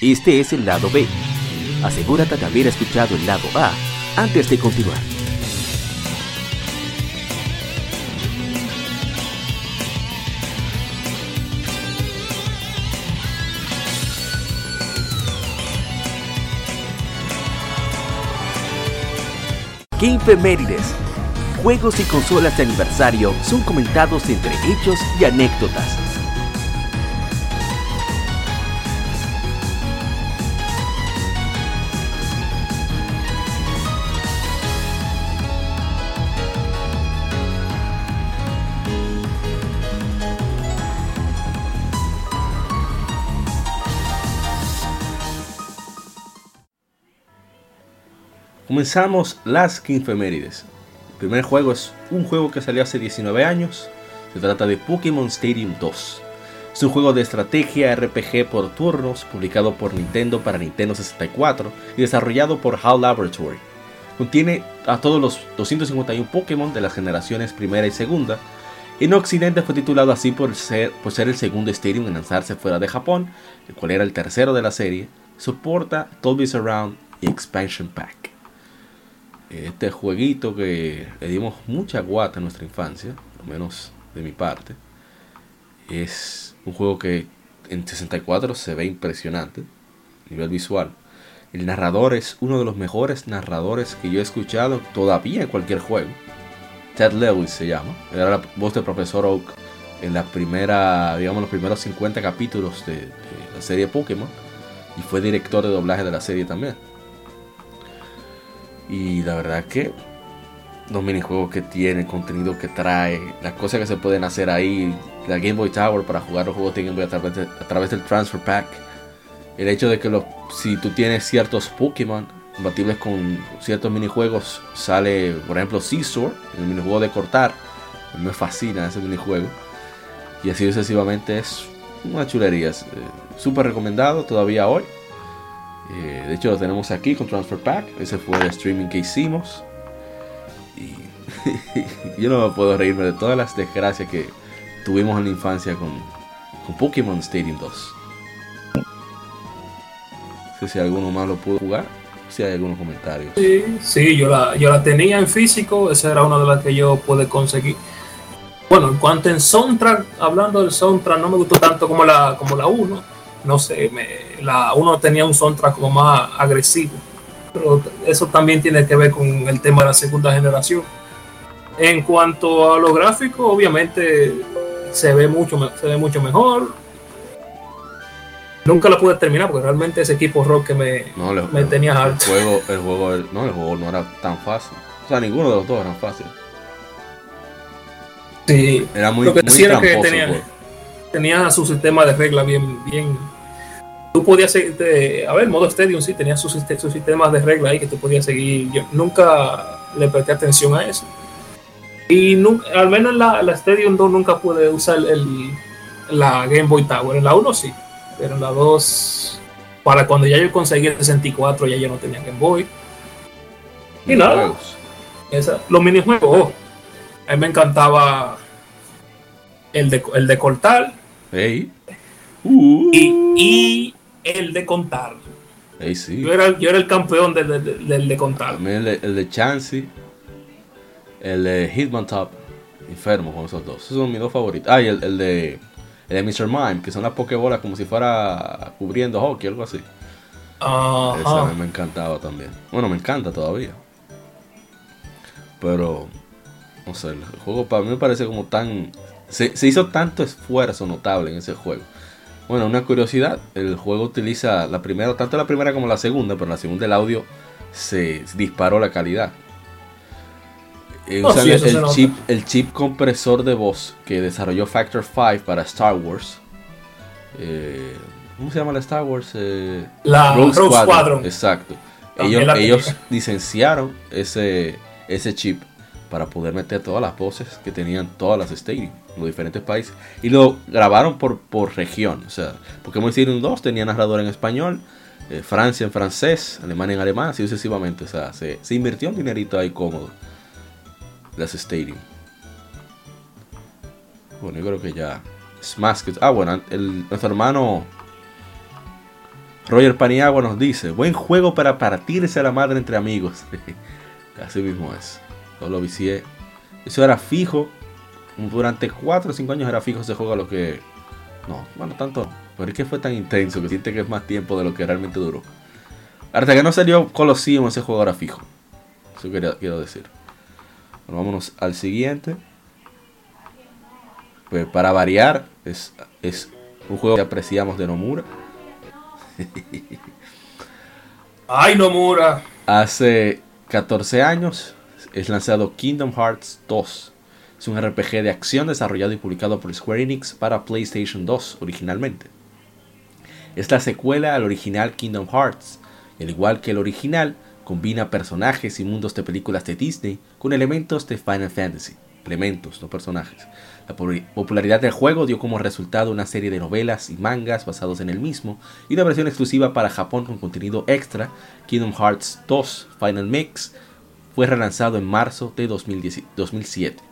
Este es el lado B. Asegúrate de haber escuchado el lado A antes de continuar. Gamefemérides. Juegos y consolas de aniversario son comentados entre hechos y anécdotas. Comenzamos las Kinfemérides. El primer juego es un juego que salió hace 19 años. Se trata de Pokémon Stadium 2. Es un juego de estrategia RPG por turnos, publicado por Nintendo para Nintendo 64 y desarrollado por HAL Laboratory. Contiene a todos los 251 Pokémon de las generaciones primera y segunda. En Occidente fue titulado así por ser, el segundo Stadium en lanzarse fuera de Japón, el cual era el tercero de la serie. Soporta Dolby Surround y Expansion Pack este jueguito que le dimos mucha guata en nuestra infancia, al menos de mi parte, es un juego que en 64 se ve impresionante a nivel visual. El narrador es uno de los mejores narradores que yo he escuchado todavía en cualquier juego. Ted Lewis se llama. Era la voz del profesor Oak en la primera, digamos, los primeros 50 capítulos de, de la serie Pokémon. Y fue director de doblaje de la serie también. Y la verdad que los minijuegos que tiene, el contenido que trae, las cosas que se pueden hacer ahí, la Game Boy Tower para jugar los juegos de Game Boy a través, a través del Transfer Pack. El hecho de que los, si tú tienes ciertos Pokémon compatibles con ciertos minijuegos, sale, por ejemplo, Scizor, el minijuego de cortar. Me fascina ese minijuego. Y así sucesivamente es una chulería. Eh, Súper recomendado todavía hoy. Eh, de hecho, lo tenemos aquí con Transfer Pack. Ese fue el streaming que hicimos. Y yo no puedo reírme de todas las desgracias que tuvimos en la infancia con, con Pokémon Stadium 2. No sé si alguno más lo pudo jugar. Si hay algunos comentarios. Sí, sí yo, la, yo la tenía en físico. Esa era una de las que yo pude conseguir. Bueno, en cuanto en soundtrack, hablando del soundtrack, no me gustó tanto como la, como la 1 no sé, me, la uno tenía un soundtrack como más agresivo, pero eso también tiene que ver con el tema de la segunda generación. En cuanto a los gráficos, obviamente se ve mucho, se ve mucho mejor. Nunca lo pude terminar porque realmente ese equipo rock que me, me tenía harto. El juego, el juego, no, el juego no era tan fácil. O sea, ninguno de los dos era fácil. Sí, era muy, lo que muy que tenía, tenía su sistema de reglas bien, bien. Tú podías seguir, a ver, modo Stadium sí tenía sus, sus sistemas de reglas ahí que tú podías seguir. Yo nunca le presté atención a eso. Y al menos en la, la, Stadium 2 nunca pude usar el, la Game Boy Tower. En la 1 sí, pero en la 2, para cuando ya yo conseguí el 64, ya yo no tenía Game Boy. Y nada, esa, los minijuegos, oh, a mí me encantaba el de, el de cortar Uh. Y, el de contar. yo, era, yo era el campeón del, de contar. el de, el de Chansey, el de Hitman Top, enfermo con esos dos. Esos son mis dos favoritos. Ah, y el, el de el de Mr. Mime, que son las pokebolas como si fuera cubriendo hockey, algo así. Esa me encantaba también. Bueno, me encanta todavía. Pero, no sé, el juego para mí me parece como tan se, hizo tanto esfuerzo notable en ese juego. Bueno, una curiosidad, el juego utiliza la primera, tanto la primera como la segunda, pero en la segunda el audio se disparó la calidad. Eh, oh, el, chip, el, chip, compresor de voz que desarrolló Factor 5 para Star Wars. Eh, ¿Cómo se llama la Star Wars? Eh, la Rogue, Squadron. Exacto. Ellos, ellos licenciaron ese, ese chip para poder meter todas las voces que tenían todas las Stadium los diferentes países. Y lo grabaron por, por región. O sea, Pokémon Stadium 2 tenía narrador en español, eh, Francia en francés, Alemania en alemán, así sucesivamente. O sea, se, se invirtió un dinerito ahí cómodo. Las Stadium. Bueno, yo creo que ya es más que... Ah, bueno, el, nuestro hermano Roger Paniagua nos dice, buen juego para partirse a la madre entre amigos. Así mismo es. Lo vicié. Eso era fijo. Durante 4 o 5 años era fijo ese juego a lo que... No, bueno, tanto... Pero es que fue tan intenso que siente que es más tiempo de lo que realmente duró. Hasta que no salió Colosseum ese juego era fijo. Eso quería, quiero decir. Bueno, vámonos al siguiente. Pues para variar, es, es un juego que apreciamos de Nomura. ¡Ay, Nomura! Hace 14 años es lanzado Kingdom Hearts 2. Es un RPG de acción desarrollado y publicado por Square Enix para PlayStation 2 originalmente. Es la secuela al original Kingdom Hearts. Al igual que el original, combina personajes y mundos de películas de Disney con elementos de Final Fantasy. Elementos, no personajes. La popularidad del juego dio como resultado una serie de novelas y mangas basados en el mismo y una versión exclusiva para Japón con contenido extra, Kingdom Hearts 2 Final Mix, fue relanzado en marzo de 2007.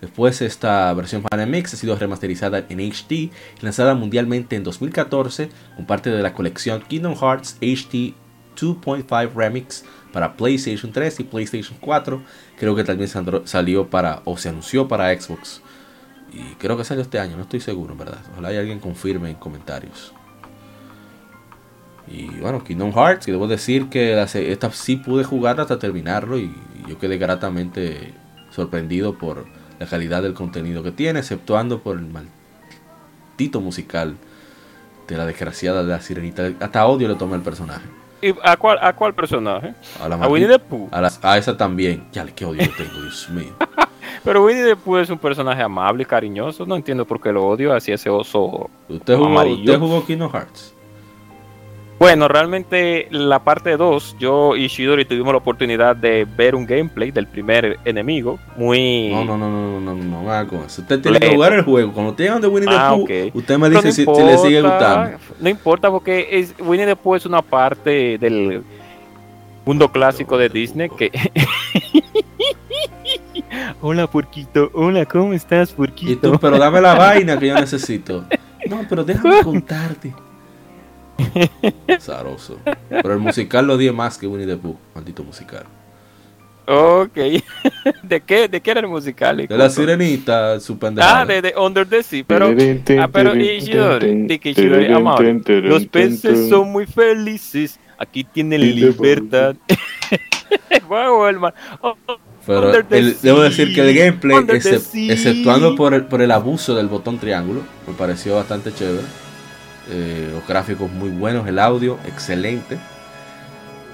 Después esta versión Final Mix ha sido remasterizada en HD y lanzada mundialmente en 2014 como parte de la colección Kingdom Hearts HD 2.5 Remix para PlayStation 3 y PlayStation 4. Creo que también salió para o se anunció para Xbox y creo que salió este año, no estoy seguro, verdad. Ojalá hay alguien confirme en comentarios. Y bueno, Kingdom Hearts, que debo decir que esta sí pude jugar hasta terminarlo y yo quedé gratamente sorprendido por la calidad del contenido que tiene, exceptuando por el maldito musical de la desgraciada de la sirenita. Hasta odio le toma el personaje. ¿Y a cuál, a cuál personaje? A, la a Winnie the Pooh. A, a, esa también. Ya, qué odio tengo, Dios mío. Pero Winnie the Pooh es un personaje amable y cariñoso. No entiendo por qué lo odio así ese oso ¿Usted jugó, ¿Usted jugó Kingdom Hearts? Bueno, realmente la parte 2, yo y Shidori tuvimos la oportunidad de ver un gameplay del primer enemigo, muy... No, no, no, no, no, no, no, no con eso. Usted tiene que jugar el juego. Cuando tengan de Winnie the ah, Pooh, usted me dice si, le sigue gustando. No importa porque es, Winnie the Pooh es una parte del mundo clásico de Disney que... Hola, Purquito. Hola, ¿cómo estás, Purquito? pero dame la vaina que yo necesito. No, pero déjame contarte. Zaroso. Pero el musical lo di más que Winnie the Pooh. Maldito musical. Ok. ¿De qué, ¿De qué era el musical? De la sirenita, su. Ah, de, de, Under the Sea. Pero, ah, pero Ishidori, de que Ishidori, Los peces son muy felices. Aquí tienen libertad. wow, hermano. Oh, pero debo decir que el gameplay, exceptuando por el, por el abuso del botón triángulo, me pareció bastante chévere. Eh, los gráficos muy buenos, el audio excelente.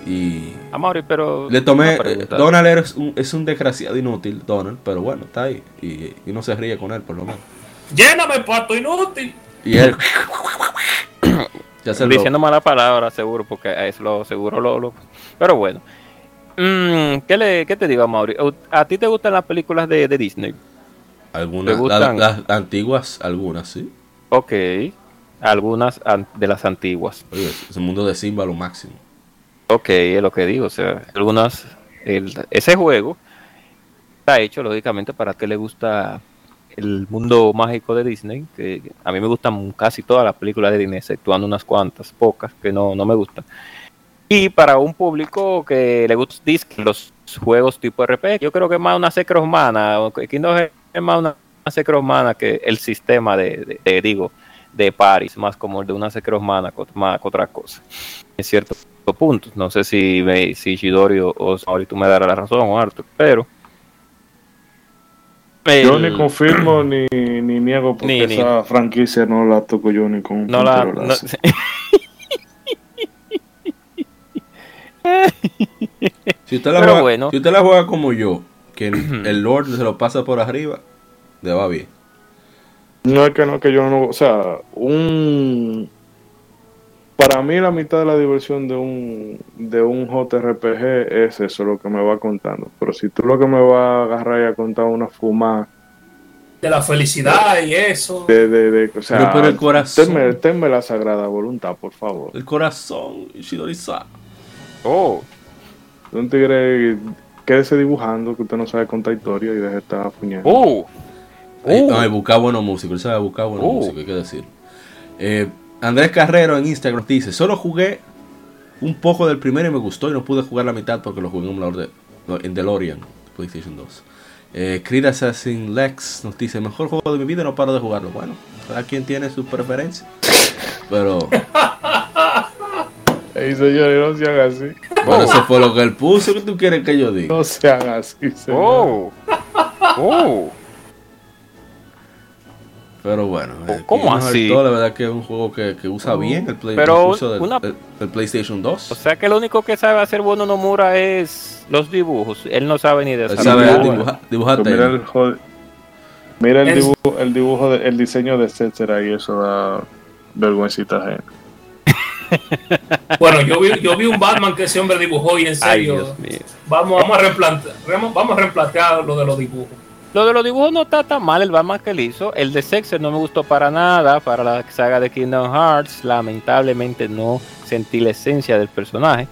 Y. Amaury, pero. Le tomé. Eh, Donald es un, es un, desgraciado inútil, Donald, pero bueno, está ahí. Y, y no se ríe con él, por lo menos. ¡Lléname, pato inútil! Y él. ya se Diciendo mala palabra, seguro, porque es lo seguro lo. Pero bueno. Mm, ¿qué, le, ¿Qué te digo, Mauri? ¿A ti te gustan las películas de, de Disney? Algunas, las antiguas, algunas, sí. Ok, algunas de las antiguas. Oye, es el mundo de Simba lo máximo. Ok, es lo que digo, o sea, algunas, ese juego está hecho lógicamente para que le gusta el mundo mágico de Disney, que a mí me gustan casi todas las películas de Disney, exceptuando unas cuantas, pocas, que no, no me gustan. Y para un público que le gusta los juegos tipo RPG, yo creo que es más una Secret Humana, Kingdom es más una, Secret Humana que el sistema de, digo, de Paris, más como el de una Secret Humana más que otra cosa. En cierto punto. No sé si, me, si Shidori o, o tú me darás la razón o Arthur, pero... Yo ni confirmo ni, ni niego porque esa franquicia no la toco yo ni con un no la, si, usted la juega, si usted la juega como yo, que el, Lord se lo pasa por arriba, le va bien. No es que no, que yo no. O sea, un. Para mí, la mitad de la diversión de un, de un JRPG es eso, lo que me va contando. Pero si tú lo que me vas a agarrar y a contar una fumada. De la felicidad y eso. De, de, de o sea, pero el corazón. Tenme, la sagrada voluntad, por favor. El corazón, Shidori-sa. Oh. Un tigre, quédese dibujando, que usted no sabe contar historia y deje de estar puñando. Oh. Oh. No, buscar buenos músicos, él sabe buscar buenos oh. músicos, hay que decir. Eh, Andrés Carrero en Instagram dice, solo jugué un poco del primero y me gustó y no pude jugar la mitad porque lo jugué en un de, en DeLorean, PlayStation 2. Eh, Creed Assassin Lex nos dice, mejor juego de mi vida no paro de jugarlo. Bueno, cada quien tiene su preferencia. Pero... Ey, señores, no sean así. Bueno, eso fue lo que él puso. ¿Qué tú quieres que yo diga? No sean así, señor. Oh. Oh. Pero bueno, eh, ¿Cómo Kingdom así? Hearts 2, la verdad que es un juego que, que usa bien el, play, Pero el uso del, una- el- el PlayStation 2. O sea que lo único que sabe hacer bueno Nomura es los dibujos. Él no sabe ni de Él esa sabe dibujar, mira el, mira el Es- dibujo, el dibujo, de- el diseño de etcétera y eso da vergüencita ajena. Bueno, yo vi, yo vi un Batman que ese hombre dibujó y en serio, vamos, vamos a replantear, vamos, vamos a replantear lo de los dibujos. Lo de los dibujos no está tan mal, el Batman que él hizo. El de Sexer no me gustó para nada. Para la saga de Kingdom Hearts, lamentablemente no sentí la esencia del personaje.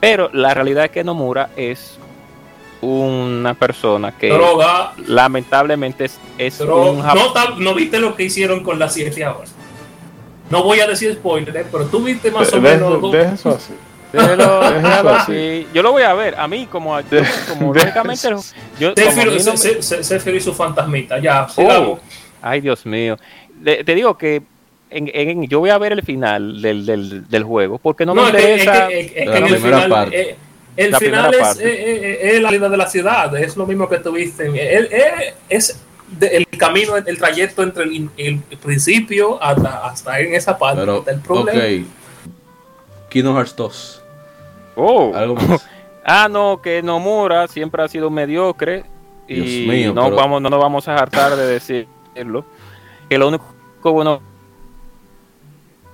Pero la realidad es que Nomura es una persona que Droga, lamentablemente es, es un no, no viste lo que hicieron con las 7 horas. No voy a decir spoiler, eh, pero tú viste más o menos. dos- deja eso así. Así. así. Yo lo voy a ver. A mí, como, yo- como lógicamente, yo, Zephyr y su fantasmita, ya. Oh, ay, Dios mío. Le- te digo que en- en- yo voy a ver el final del, del, del juego porque no, me No, es que, es interesa. que- es que La primera final, parte. eh, el La final es, eh, eh, es la vida de la ciudad, es lo mismo que tuviste. el- eh, es de- el camino, el trayecto entre el, in- el principio hasta, hasta en esa parte. Pero, el problema. ok. Kingdom Hearts 2. Oh. Algo más. Ah, no, que Nomura siempre ha sido mediocre y Dios mío, no, pero- vamos, no nos vamos a hartar de decirlo. Que lo único bueno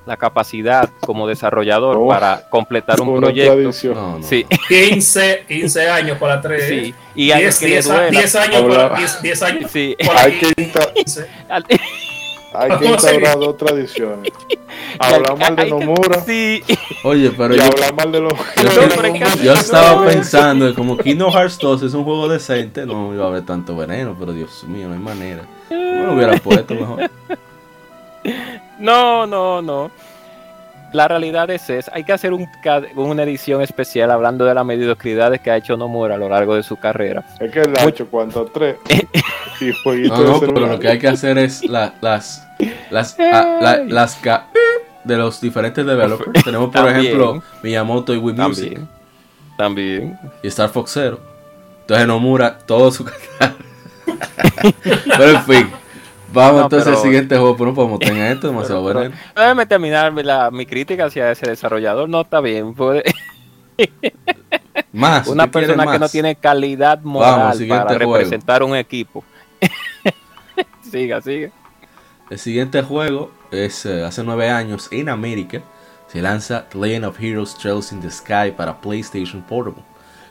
la capacidad como desarrollador Oh, para completar un proyecto. tradición. No, no. Sí, 15, 15 años para 3. sí. Y hay 10, que le 10, duela. 10 años Habla- para 10, 10 años Sí. para Hay que, insta- 15. Hay que instaurar dos tradiciones. Hablar mal de Nomura Sí. Oye, pero y yo, hablar mal de los... yo, yo estaba no, pensando que como Kingdom Hearts 2 es un juego decente, no iba a haber tanto veneno, pero Dios mío, no hay manera. No lo hubiera puesto mejor. No, no, no. La realidad es esa. Hay que hacer un, una edición especial hablando de las mediocridades que ha hecho Nomura a lo largo de su carrera. Es que él ha hecho cuánto, tres. y jueguito No, no, pero lo que hay que hacer es la- las las a- la- las ca- de los diferentes developers. Tenemos por También. ejemplo Miyamoto y Wii Music También. También. y Star Fox Zero. Entonces Nomura todo su canal. pero en fin, vamos No, entonces pero- al siguiente juego, pero no podemos tener esto demasiado Pero- veneno. Déjame terminar la- mi crítica hacia ese desarrollador. No está bien. puede- Más, una ¿qué quieres persona que no tiene calidad moral para juego. representar un equipo. siga, siga. El siguiente juego es eh, hace nueve años en América. Se lanza Legend of Heroes Trails in the Sky para PlayStation Portable.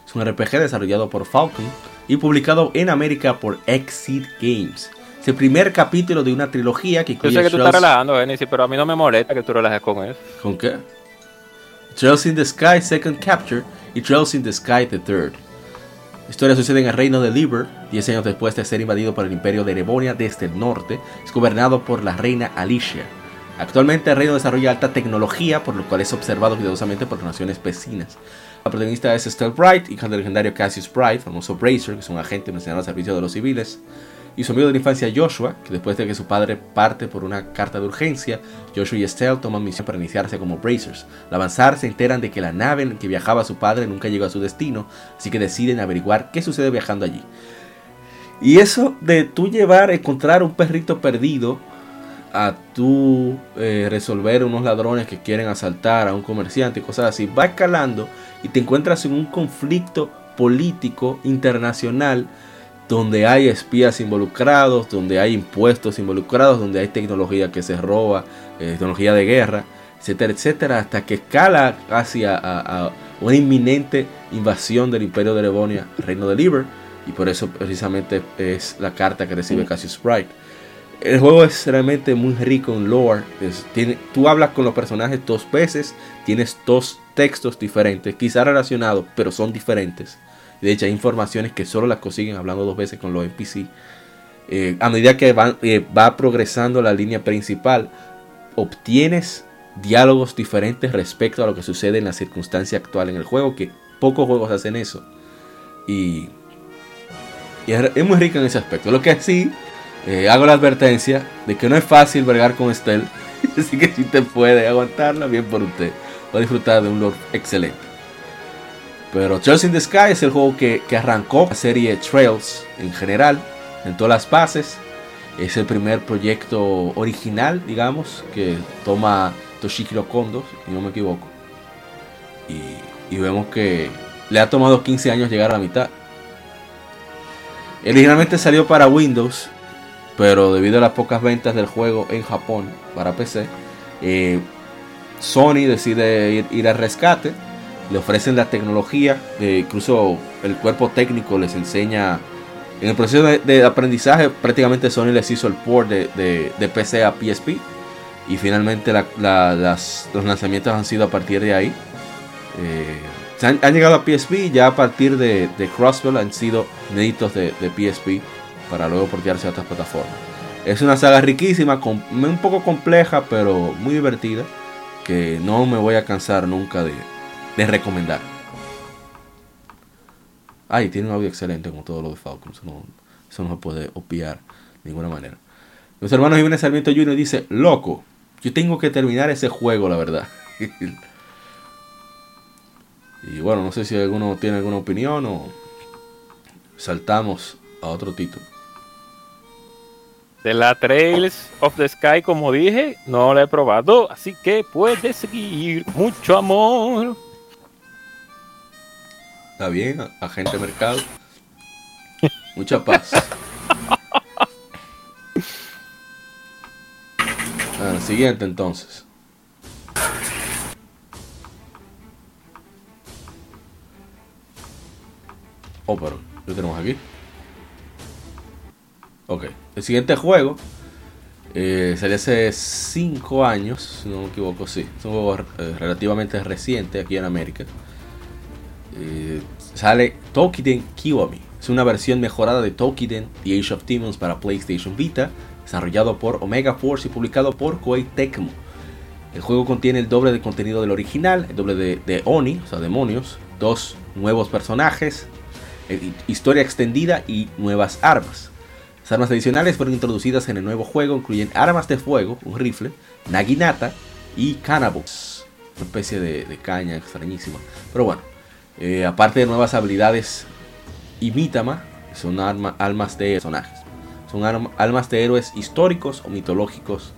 Es un RPG desarrollado por Falcon y publicado en América por Exit Games. Es el primer capítulo de una trilogía que Yo incluye sé que tú estás relajando, Genesis, pero a mí no me molesta que tú relajes con eso. ¿Con qué? Trails in the Sky Second Capture y Trails in the Sky The Third. La historia sucede en el reino de Liber, 10 años después de ser invadido por el imperio de Erebonia desde el norte, es gobernado por la reina Alicia. Actualmente el reino desarrolla alta tecnología, por lo cual es observado cuidadosamente por las naciones vecinas. La protagonista es Estelle Bright, hija del legendario Cassius Bright, famoso Bracer, que es un agente mencionado al servicio de los civiles, y su amigo de la infancia Joshua, que después de que su padre parte por una carta de urgencia, Joshua y Estelle toman misión para iniciarse como Bracers. Al avanzar se enteran de que la nave en que viajaba su padre nunca llegó a su destino, así que deciden averiguar qué sucede viajando allí. Y eso de tú llevar, encontrar un perrito perdido, a tú eh, resolver unos ladrones que quieren asaltar a un comerciante y cosas así, va escalando y te encuentras en un conflicto político internacional donde hay espías involucrados, donde hay impuestos involucrados, donde hay tecnología que se roba, eh, tecnología de guerra, etcétera, etcétera, hasta que escala hacia a, a una inminente invasión del imperio de Erebonia, reino de Liber, y por eso precisamente es la carta que recibe Cassius Bright. El juego es realmente muy rico en lore. es- tiene, tú hablas con los personajes dos veces, tienes dos textos diferentes, quizá relacionados, pero son diferentes. De hecho, hay informaciones que solo las consiguen hablando dos veces con los NPC. Eh, a medida que eh, va progresando la línea principal, obtienes diálogos diferentes respecto a lo que sucede en la circunstancia actual en el juego, que pocos juegos hacen eso. Y, es, muy rico en ese aspecto. Lo que sí, eh, hago la advertencia de que no es fácil bregar con Estelle. Así que si te puede aguantarla, bien por usted. Va a disfrutar de un Lord excelente. Pero Trails in the Sky es el juego que, que arrancó la serie Trails en general, en todas las fases. Es el primer proyecto original, digamos, que toma Toshiki Kondo, si no me equivoco. Y, vemos que le ha tomado 15 años llegar a la mitad. Originalmente salió para Windows, pero debido a las pocas ventas del juego en Japón para PC, eh, Sony decide ir, al rescate. Le ofrecen la tecnología, incluso el cuerpo técnico les enseña. En el proceso de, aprendizaje, prácticamente Sony les hizo el port de, de PC a PSP y finalmente los lanzamientos han sido a partir de ahí. Eh, han, llegado a PSP ya a partir de, de Crossbell han sido inéditos de, PSP para luego portearse a otras plataformas. Es una saga riquísima, un poco compleja, pero muy divertida, que no me voy a cansar nunca de, recomendar. Ay, tiene un audio excelente como todo lo de Falcon, eso no, eso no se puede obviar de ninguna manera. Los hermanos Jiménez Sarmiento Jr. dice, loco, yo tengo que terminar ese juego, la verdad. y bueno, no sé si alguno tiene alguna opinión o saltamos a otro título. De la Trails of the Sky, como dije, no la he probado, así que puede seguir. Mucho amor. Está bien, agente mercado. Mucha paz. Ah, siguiente entonces. Oh, pero lo tenemos aquí. Ok, el siguiente juego eh, salió hace 5 años, si no me equivoco, sí. Es un juego eh, relativamente reciente aquí en América. Eh, sale Tokiden Kiwami. Es una versión mejorada de Tokiden The Age of Demons para PlayStation Vita desarrollado por Omega Force y publicado por Koei Tecmo. El juego contiene el doble de contenido del original, el doble de, Oni, o sea, demonios, dos nuevos personajes, eh, historia extendida y nuevas armas. Las armas adicionales fueron introducidas en el nuevo juego, incluyen armas de fuego, un rifle, Naginata y Cannabis, una especie de, caña extrañísima. Pero bueno, eh, aparte de nuevas habilidades y Mitama, son armas de personajes. Son almas de héroes históricos o mitológicos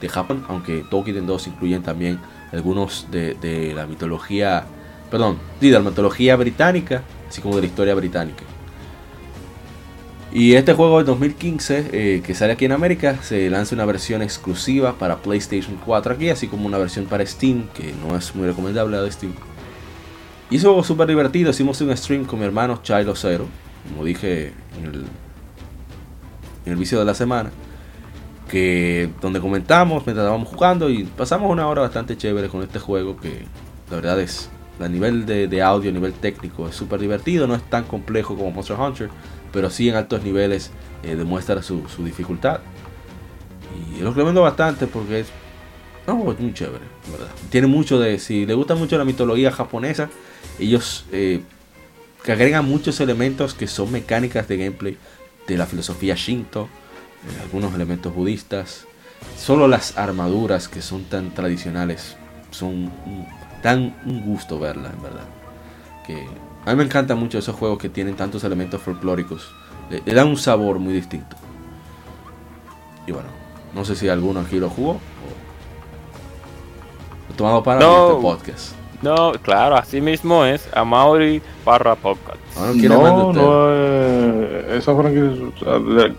de Japón, aunque Tolkien 2 incluyen también algunos de, la mitología, perdón, de la mitología británica, así como de la historia británica. Y este juego de 2015, eh, que sale aquí en América, se lanza una versión exclusiva para PlayStation 4 aquí, así como una versión para Steam, que no es muy recomendable la de Steam. Y es un juego súper divertido, hicimos un stream con mi hermano Chilo Zero, como dije en el en el vicio de la semana, que donde comentamos mientras estábamos jugando y pasamos una hora bastante chévere con este juego que la verdad es a nivel de, audio, a nivel técnico es súper divertido, no es tan complejo como Monster Hunter, pero sí en altos niveles eh, demuestra su, dificultad. Y lo recomiendo bastante porque es, no, muy chévere, ¿verdad? Tiene mucho de, si le gusta mucho la mitología japonesa, ellos eh, que agregan muchos elementos que son mecánicas de gameplay de la filosofía Shinto, eh, algunos elementos budistas. Solo las armaduras que son tan tradicionales son tan un gusto verlas, en verdad. Que a mí me encantan mucho esos juegos que tienen tantos elementos folclóricos. Le, dan un sabor muy distinto. Y bueno, no sé si alguno aquí lo jugó o tomado para este podcast. No, claro, así mismo es. Amaury barra podcast. Ah, no, no, eh, esa franquicia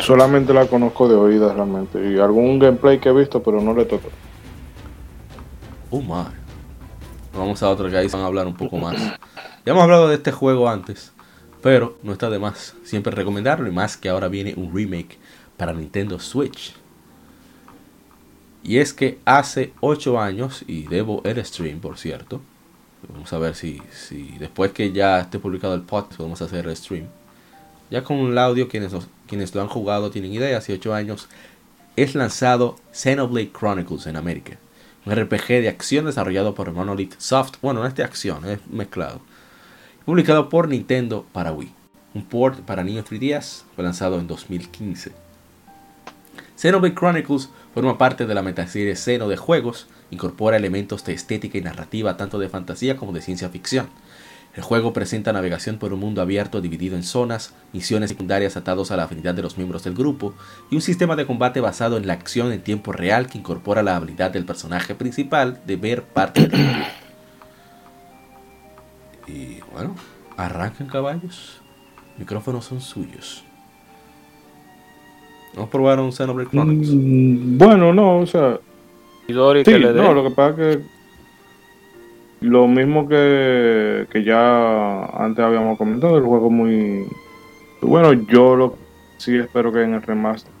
solamente la conozco de oídas realmente y algún gameplay que he visto, pero no le toco. Oh my. Vamos a otro que ahí van a hablar un poco más. Ya hemos hablado de este juego antes, pero no está de más siempre recomendarlo y más que ahora viene un remake para Nintendo Switch. Y es que hace 8 años, y debo el stream por cierto, Vamos a ver si, si después que ya esté publicado el podcast podemos hacer el stream. Ya con el audio, quienes, quienes lo han jugado tienen idea. Hace 8 años es lanzado Xenoblade Chronicles en América. Un RPG de acción desarrollado por Monolith Soft. Bueno, no es de acción, es mezclado. Publicado por Nintendo para Wii. Un port para niños 3DS fue lanzado en 2015. Xenoblade Chronicles forma parte de la metaserie Xeno de juegos, incorpora elementos de estética y narrativa tanto de fantasía como de ciencia ficción. El juego presenta navegación por un mundo abierto dividido en zonas, misiones secundarias atados a la afinidad de los miembros del grupo y un sistema de combate basado en la acción en tiempo real que incorpora la habilidad del personaje principal de ver parte del mundo. Y bueno, arrancan caballos. Micrófonos son suyos. ¿No probaron Xenoblade Chronicles? Mm, bueno, no, o sea. Sí, no, lo que pasa es que lo mismo que, que ya antes habíamos comentado, el juego muy bueno. Yo lo sí espero que en el remaster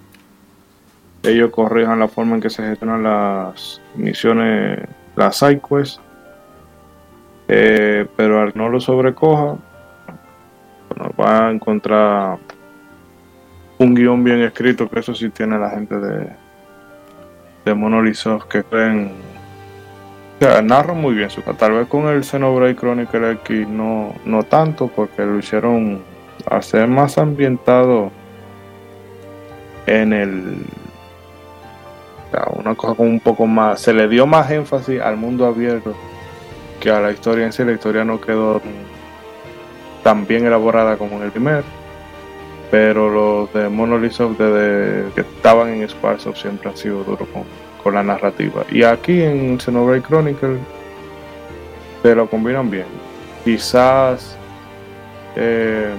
ellos corrijan la forma en que se gestionan las misiones, las sidequests. Eh, pero al no lo sobrecoja, nos va a encontrar un guion bien escrito, que eso sí tiene la gente de, de Monolith que creen o sea, narra muy bien su Tal vez con el Xenoblade Chronicle X no, no tanto, porque lo hicieron a ser más ambientado en el. una cosa como un poco más. Se le dio más énfasis al mundo abierto que a la historia en sí. La historia no quedó tan bien elaborada como en el primer. Pero los de Monolith Soft, desde que estaban en Sparsoft, siempre han sido duros con la narrativa. Y aquí en Xenoblade Chronicle se lo combinan bien. Quizás eh,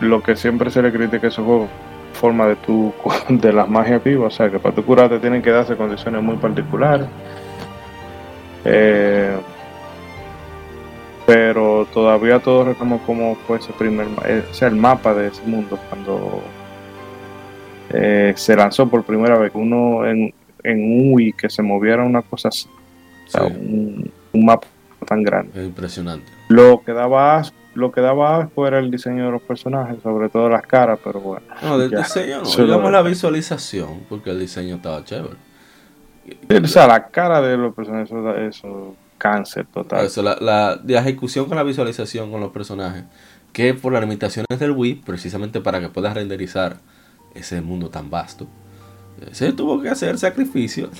lo que siempre se le critica a esos forma de tu de las magias vivas, o sea que para tu curarte tienen que darse condiciones muy particulares. Eh, pero todavía todos recordamos cómo fue ese primer eh, el mapa de ese mundo cuando se lanzó por primera vez uno en, en un Wii que se moviera una cosa así. un, mapa tan grande. Es impresionante. Lo que daba lo que daba asco era el diseño de los personajes, sobre todo las caras, pero bueno. No, del diseño no, digamos la visualización, porque el diseño estaba chévere. O sea, la cara de los personajes, eso, cáncer total. Eso, la, la, la, ejecución con la visualización con los personajes, que por las limitaciones del Wii, precisamente para que puedas renderizar ese mundo tan vasto, se tuvo que hacer sacrificio.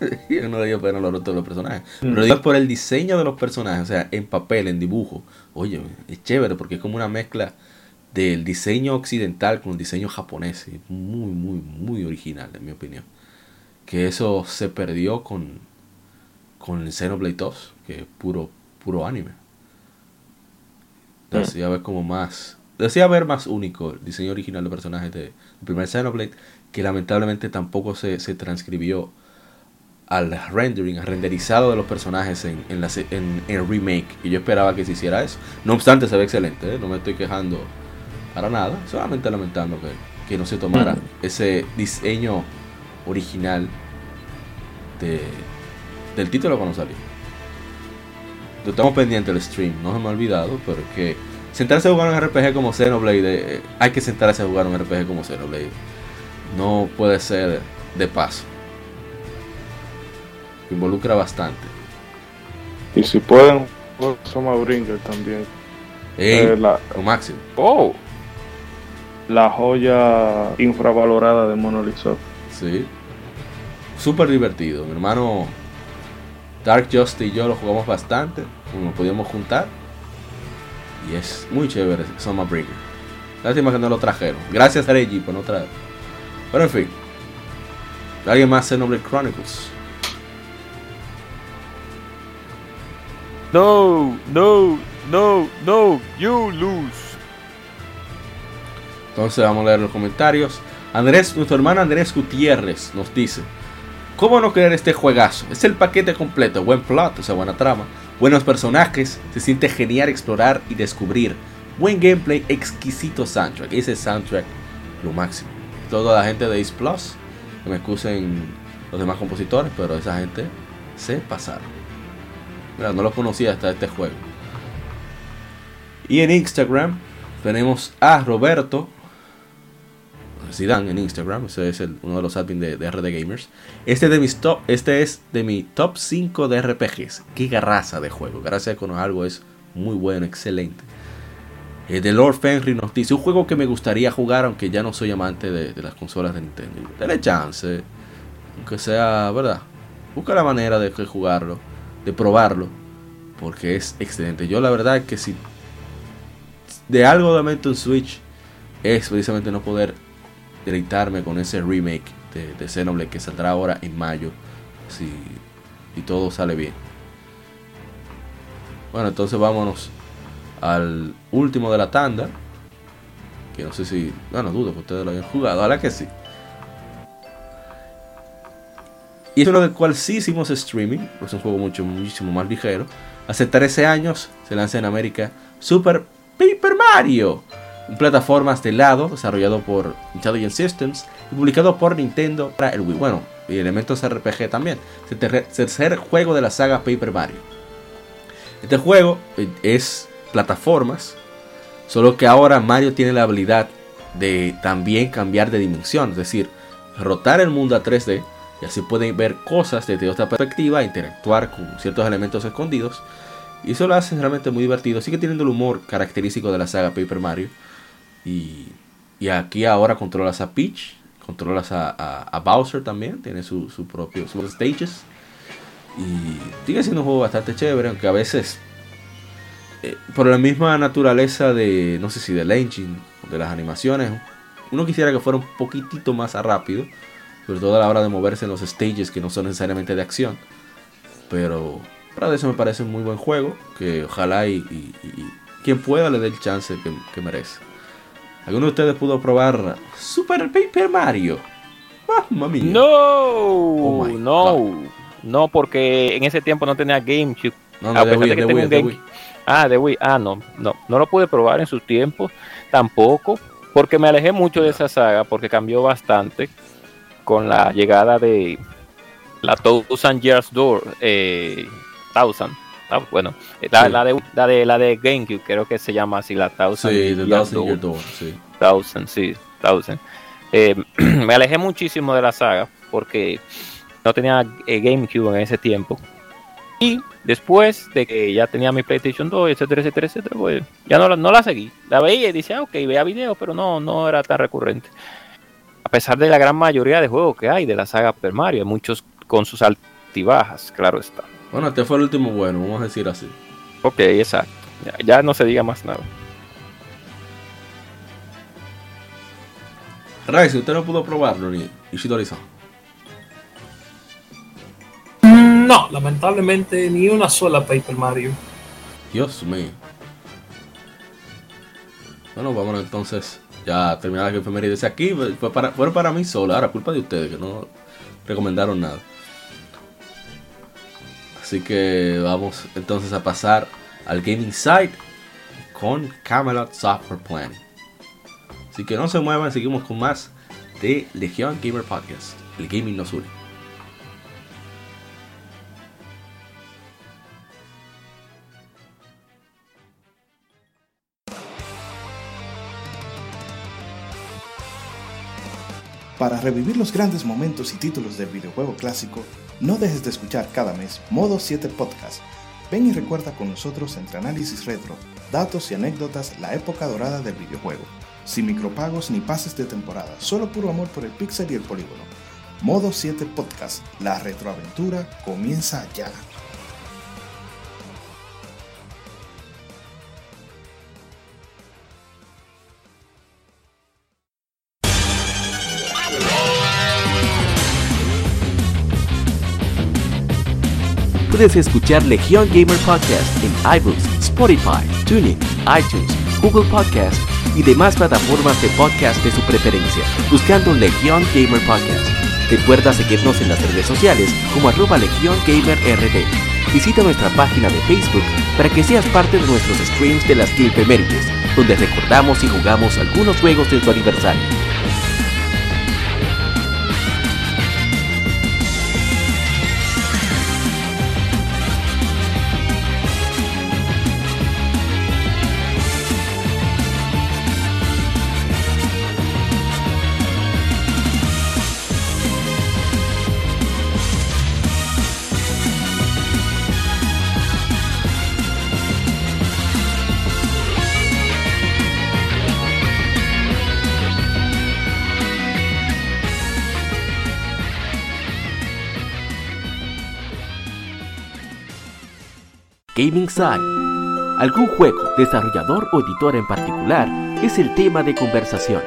y no le dio pena los de los personajes. Mm. Pero digo por el diseño de los personajes, o sea, en papel, en dibujo. Oye, es chévere porque es como una mezcla del diseño occidental con el diseño japonés. Muy, muy, muy original, en mi opinión. Que eso se perdió con, con el Xenoblade 2, que es puro, puro anime. Decía ver como más. Decía ver más único el diseño original de personajes de, del primer Xenoblade que lamentablemente tampoco se, se transcribió al rendering, al renderizado de los personajes en, en, la, en, remake. Y yo esperaba que se hiciera eso. No obstante, se ve excelente, ¿eh? no me estoy quejando para nada, solamente lamentando que, que no se tomara ese diseño original de, del título cuando salió. Estamos pendientes del stream, no se me ha olvidado, pero que sentarse a jugar un RPG como Xenoblade, eh, hay que sentarse a jugar un RPG como Xenoblade no puede ser de paso. Involucra bastante. Y si pueden, Soma Bringer también. Eh, la, máximo. Oh. La joya infravalorada de Monolith Soft. Sí. Súper divertido. Mi hermano Dark Justice y yo lo jugamos bastante. Nos podíamos juntar. Y es muy chévere Soma Bringer. Lástima que no lo trajeron. Gracias a Reggie por no traerlo. Pero en fin. ¿Alguien más nombre Chronicles? No, no, no, no, you lose. Entonces vamos a leer los comentarios. Andrés, nuestro hermano Andrés Gutiérrez nos dice: ¿Cómo no querer este juegazo? Es el paquete completo, buen plot, o sea, buena trama, buenos personajes, se siente genial explorar y descubrir, buen gameplay, exquisito soundtrack. Ese soundtrack, lo máximo toda la gente de Ace Plus. Que me excusen los demás compositores, pero esa gente se pasaron. Mira, no los conocía hasta este juego. Y en Instagram tenemos a Roberto. Zidane en Instagram, ese es uno de los admins de, RD Gamers. Este, de mis top, este es de mi top 5 de RPGs. Qué garraza de juego. Gracias con algo es muy bueno, excelente. Eh, de Lord Fenry nos dice, un juego que me gustaría jugar aunque ya no soy amante de, las consolas de Nintendo. Dale chance, aunque sea, ¿verdad? Busca la manera de jugarlo, de probarlo, porque es excelente. Yo la verdad que si de algo de momento en Switch es precisamente no poder deleitarme con ese remake de, de que saldrá ahora en mayo, si, si todo sale bien. Bueno, entonces vámonos al último de la tanda. Que no sé si. Bueno, dudo que ustedes lo hayan jugado. Ahora que sí. Y es uno del cual sí hicimos streaming. Es un juego mucho, muchísimo más ligero. Hace 13 años se lanza en América Super Paper Mario. Plataformas de lado desarrollado por Intelligent Systems y publicado por Nintendo para el Wii. Bueno, y elementos RPG también. Tercer juego de la saga Paper Mario. Este juego eh, es plataformas, solo que ahora Mario tiene la habilidad de también cambiar de dimensión, es decir, rotar el mundo a 3D y así pueden ver cosas desde otra perspectiva, interactuar con ciertos elementos escondidos. Y eso lo hace realmente muy divertido. Sigue teniendo el humor característico de la saga Paper Mario. Y, aquí ahora controlas a Peach, controlas a, Bowser también, tiene su, su propio sus stages. Y sigue siendo un juego bastante chévere, aunque a veces, eh, por la misma naturaleza de, no sé si del engine, de las animaciones, uno quisiera que fuera un poquitito más rápido, sobre todo a la hora de moverse en los stages que no son necesariamente de acción. Pero para eso me parece un muy buen juego, que ojalá y, quien pueda le dé el chance que, merece. ¿Alguno de ustedes pudo probar Super Paper Mario? Mamma mía. No, oh no. No, porque en ese tiempo no tenía GameCube. No, no, de Wii, de Wii, de Wii. Ah, de Wii. Ah, no, no. No lo pude probar en sus tiempos. Tampoco. Porque me alejé mucho de esa saga. Porque cambió bastante. Con la llegada de la Thousand Years Door. Eh, Thousand. Ah, bueno, la, la, de, la, de, la de GameCube, creo que se llama así, la Thousand. Sí, The Thousand Years Door, sí. Thousand, sí, Thousand. Eh, me alejé muchísimo de la saga porque no tenía eh, GameCube en ese tiempo. Y después de que ya tenía mi PlayStation 2, etcétera, etcétera, etcétera, pues ya no, no la seguí. La veía y decía, ah, ok, vea videos, pero no, no era tan recurrente. A pesar de la gran mayoría de juegos que hay de la saga Super Mario, muchos con sus altibajas, claro está. Bueno, este fue el último bueno, vamos a decir así. Ok, exacto. Ya, no se diga más nada. Ray, si usted no pudo probarlo ni Ishidori-san. No, lamentablemente ni una sola Paper Mario. Dios mío. Bueno, vamos entonces ya terminar la dice aquí. Fue para, fue para mí solo. Ahora, culpa de ustedes que no recomendaron nada. Así que vamos entonces a pasar al Gaming Site con Camelot Software Plan. Así que no se muevan, seguimos con más de Legion Gamer Podcast. El gaming nos une. Para revivir los grandes momentos y títulos del videojuego clásico, no dejes de escuchar cada mes Modo 7 Podcast. Ven y recuerda con nosotros entre análisis retro, datos y anécdotas la época dorada del videojuego. Sin micropagos ni pases de temporada, solo puro amor por el pixel y el polígono. Modo 7 Podcast, la retroaventura comienza ya. Puedes escuchar Legion Gamer Podcast en iBooks, Spotify, TuneIn, iTunes, Google Podcast y demás plataformas de podcast de su preferencia, buscando Legion Gamer Podcast. Recuerda seguirnos en las redes sociales como arroba Legion Gamer RD. Visita nuestra página de Facebook para que seas parte de nuestros streams de las Game donde recordamos y jugamos algunos juegos de su aniversario. Side. Algún juego, desarrollador o editor en particular es el tema de conversación.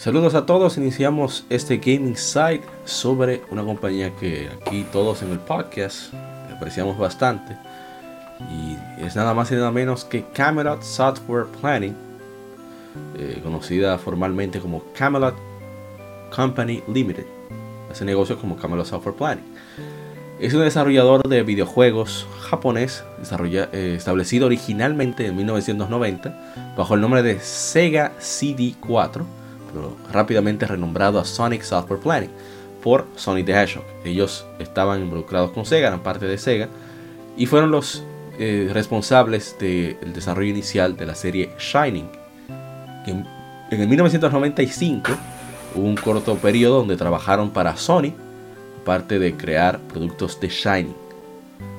Saludos a todos, iniciamos este Gaming Site sobre una compañía que aquí todos en el podcast apreciamos bastante y es nada más y nada menos que Camelot Software Planning, eh, conocida formalmente como Camelot Company Limited, hace negocios como Camelot Software Planning. Es un desarrollador de videojuegos japonés, eh, establecido originalmente en 1990 bajo el nombre de Sega CD4 rápidamente renombrado a Sonic Software Planning por Sonic the Hedgehog. Ellos estaban involucrados con Sega, eran parte de Sega, y fueron los eh, responsables del desarrollo inicial de la serie Shining. En, en el 1995 hubo un corto periodo donde trabajaron para Sony, parte de crear productos de Shining.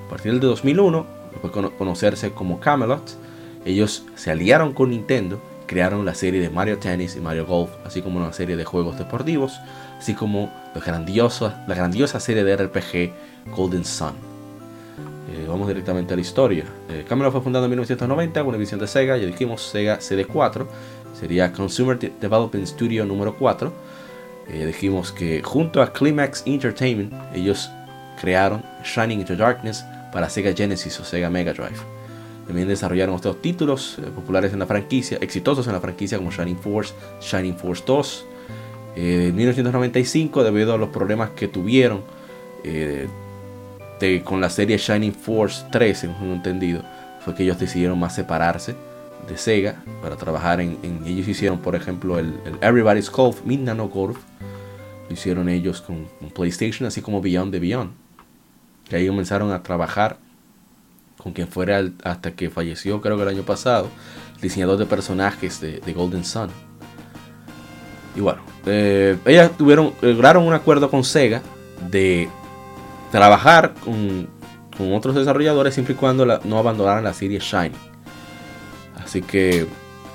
A partir del 2001, después de conocerse como Camelot, ellos se aliaron con Nintendo crearon la serie de Mario Tennis y Mario Golf, así como una serie de juegos deportivos, así como la grandiosa, la grandiosa serie de RPG Golden Sun. Eh, vamos directamente a la historia. Eh, fue fundado en 1990 con una división de Sega, ya dijimos Sega CD4, sería Consumer Development Studio número 4. Eh, dijimos que junto a Climax Entertainment ellos crearon Shining into Darkness para Sega Genesis o Sega Mega Drive. También desarrollaron otros títulos eh, populares en la franquicia, exitosos en la franquicia como Shining Force, Shining Force 2. Eh, en 1995, debido a los problemas que tuvieron eh, con la serie Shining Force 3, en un entendido, fue que ellos decidieron más separarse de Sega para trabajar en, ellos hicieron por ejemplo el, Everybody's Golf, Midnight Golf, lo hicieron ellos con, con PlayStation, así como Beyond the Beyond. Que ahí comenzaron a trabajar con quien fuera hasta que falleció, creo que el año pasado, diseñador de personajes de, Golden Sun. Y bueno, eh, ellas tuvieron, lograron un acuerdo con Sega de trabajar con, otros desarrolladores siempre y cuando no abandonaran la serie Shine. Así que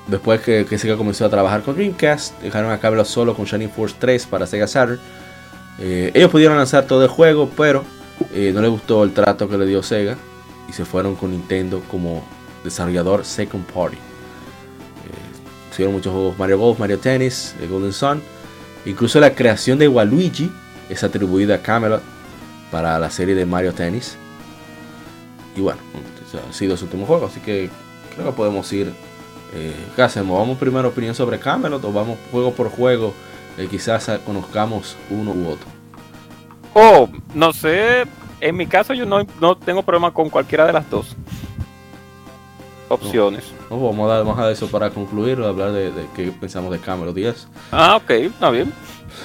después que, Sega comenzó a trabajar con Dreamcast, dejaron a cabo solo con Shining Force 3 para Sega Saturn. Eh, ellos pudieron lanzar todo el juego, pero eh, no les gustó el trato que le dio Sega y se fueron con Nintendo como desarrollador Second Party. Eh, hicieron muchos juegos Mario Golf, Mario Tennis, eh, Golden Sun. Incluso la creación de Waluigi es atribuida a Camelot para la serie de Mario Tennis. Y bueno, ha sido su último juego, así que creo que podemos ir. Eh, ¿Qué hacemos? ¿Vamos primero opinión sobre Camelot o vamos juego por juego? Eh, quizás conozcamos uno u otro. Oh, no sé, en mi caso yo no, tengo problema con cualquiera de las dos opciones. No, vamos a dar más a eso para concluir, hablar de, de qué pensamos de Cameron 10. Ah, ok, está bien.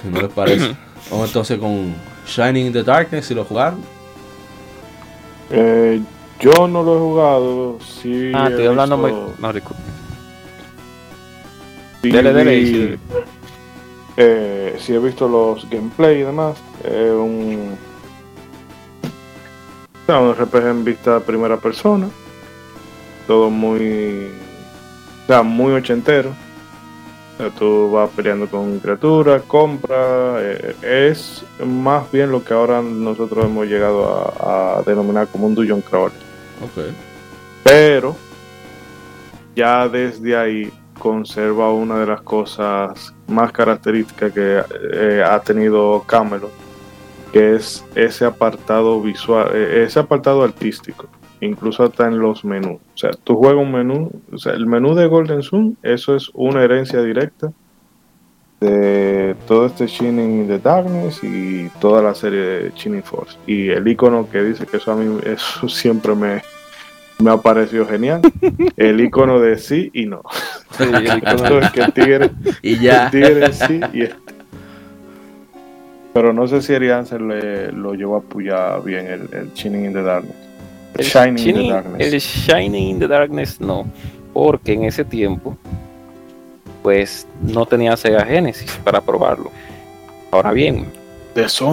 Si no les parece. vamos entonces con Shining in the Darkness, si lo jugaron. Eh, yo no lo he jugado. Sí ah, estoy hablando muy. No, Sí, dele, dele, eh, sí he visto los gameplay y demás. Es un un RPG en vista primera persona. Todo muy. O sea, muy ochentero. tú vas peleando con criaturas, compra. Eh, es más bien lo que ahora nosotros hemos llegado a, denominar como un dungeon crawler. Pero ya desde ahí conserva una de las cosas más características que eh, ha tenido Camelot que es ese apartado visual, eh, ese apartado artístico, incluso hasta en los menús. O sea, tú juegas un menú, o sea, el menú de Golden Sun, eso es una herencia directa de todo este Shining in the Darkness y toda la serie de Shining Force. Y el icono que dice que eso a mí eso siempre me, me ha parecido genial. El icono de sí y no. el icono de que tigre, y ya. El tigre sí y este pero no sé si Arián se le, lo llevó a apoyar bien el, el Shining in the Darkness. El, Shining, in the Darkness. El Shining in the Darkness no, porque en ese tiempo pues no tenía Sega Genesis para probarlo. Ahora bien,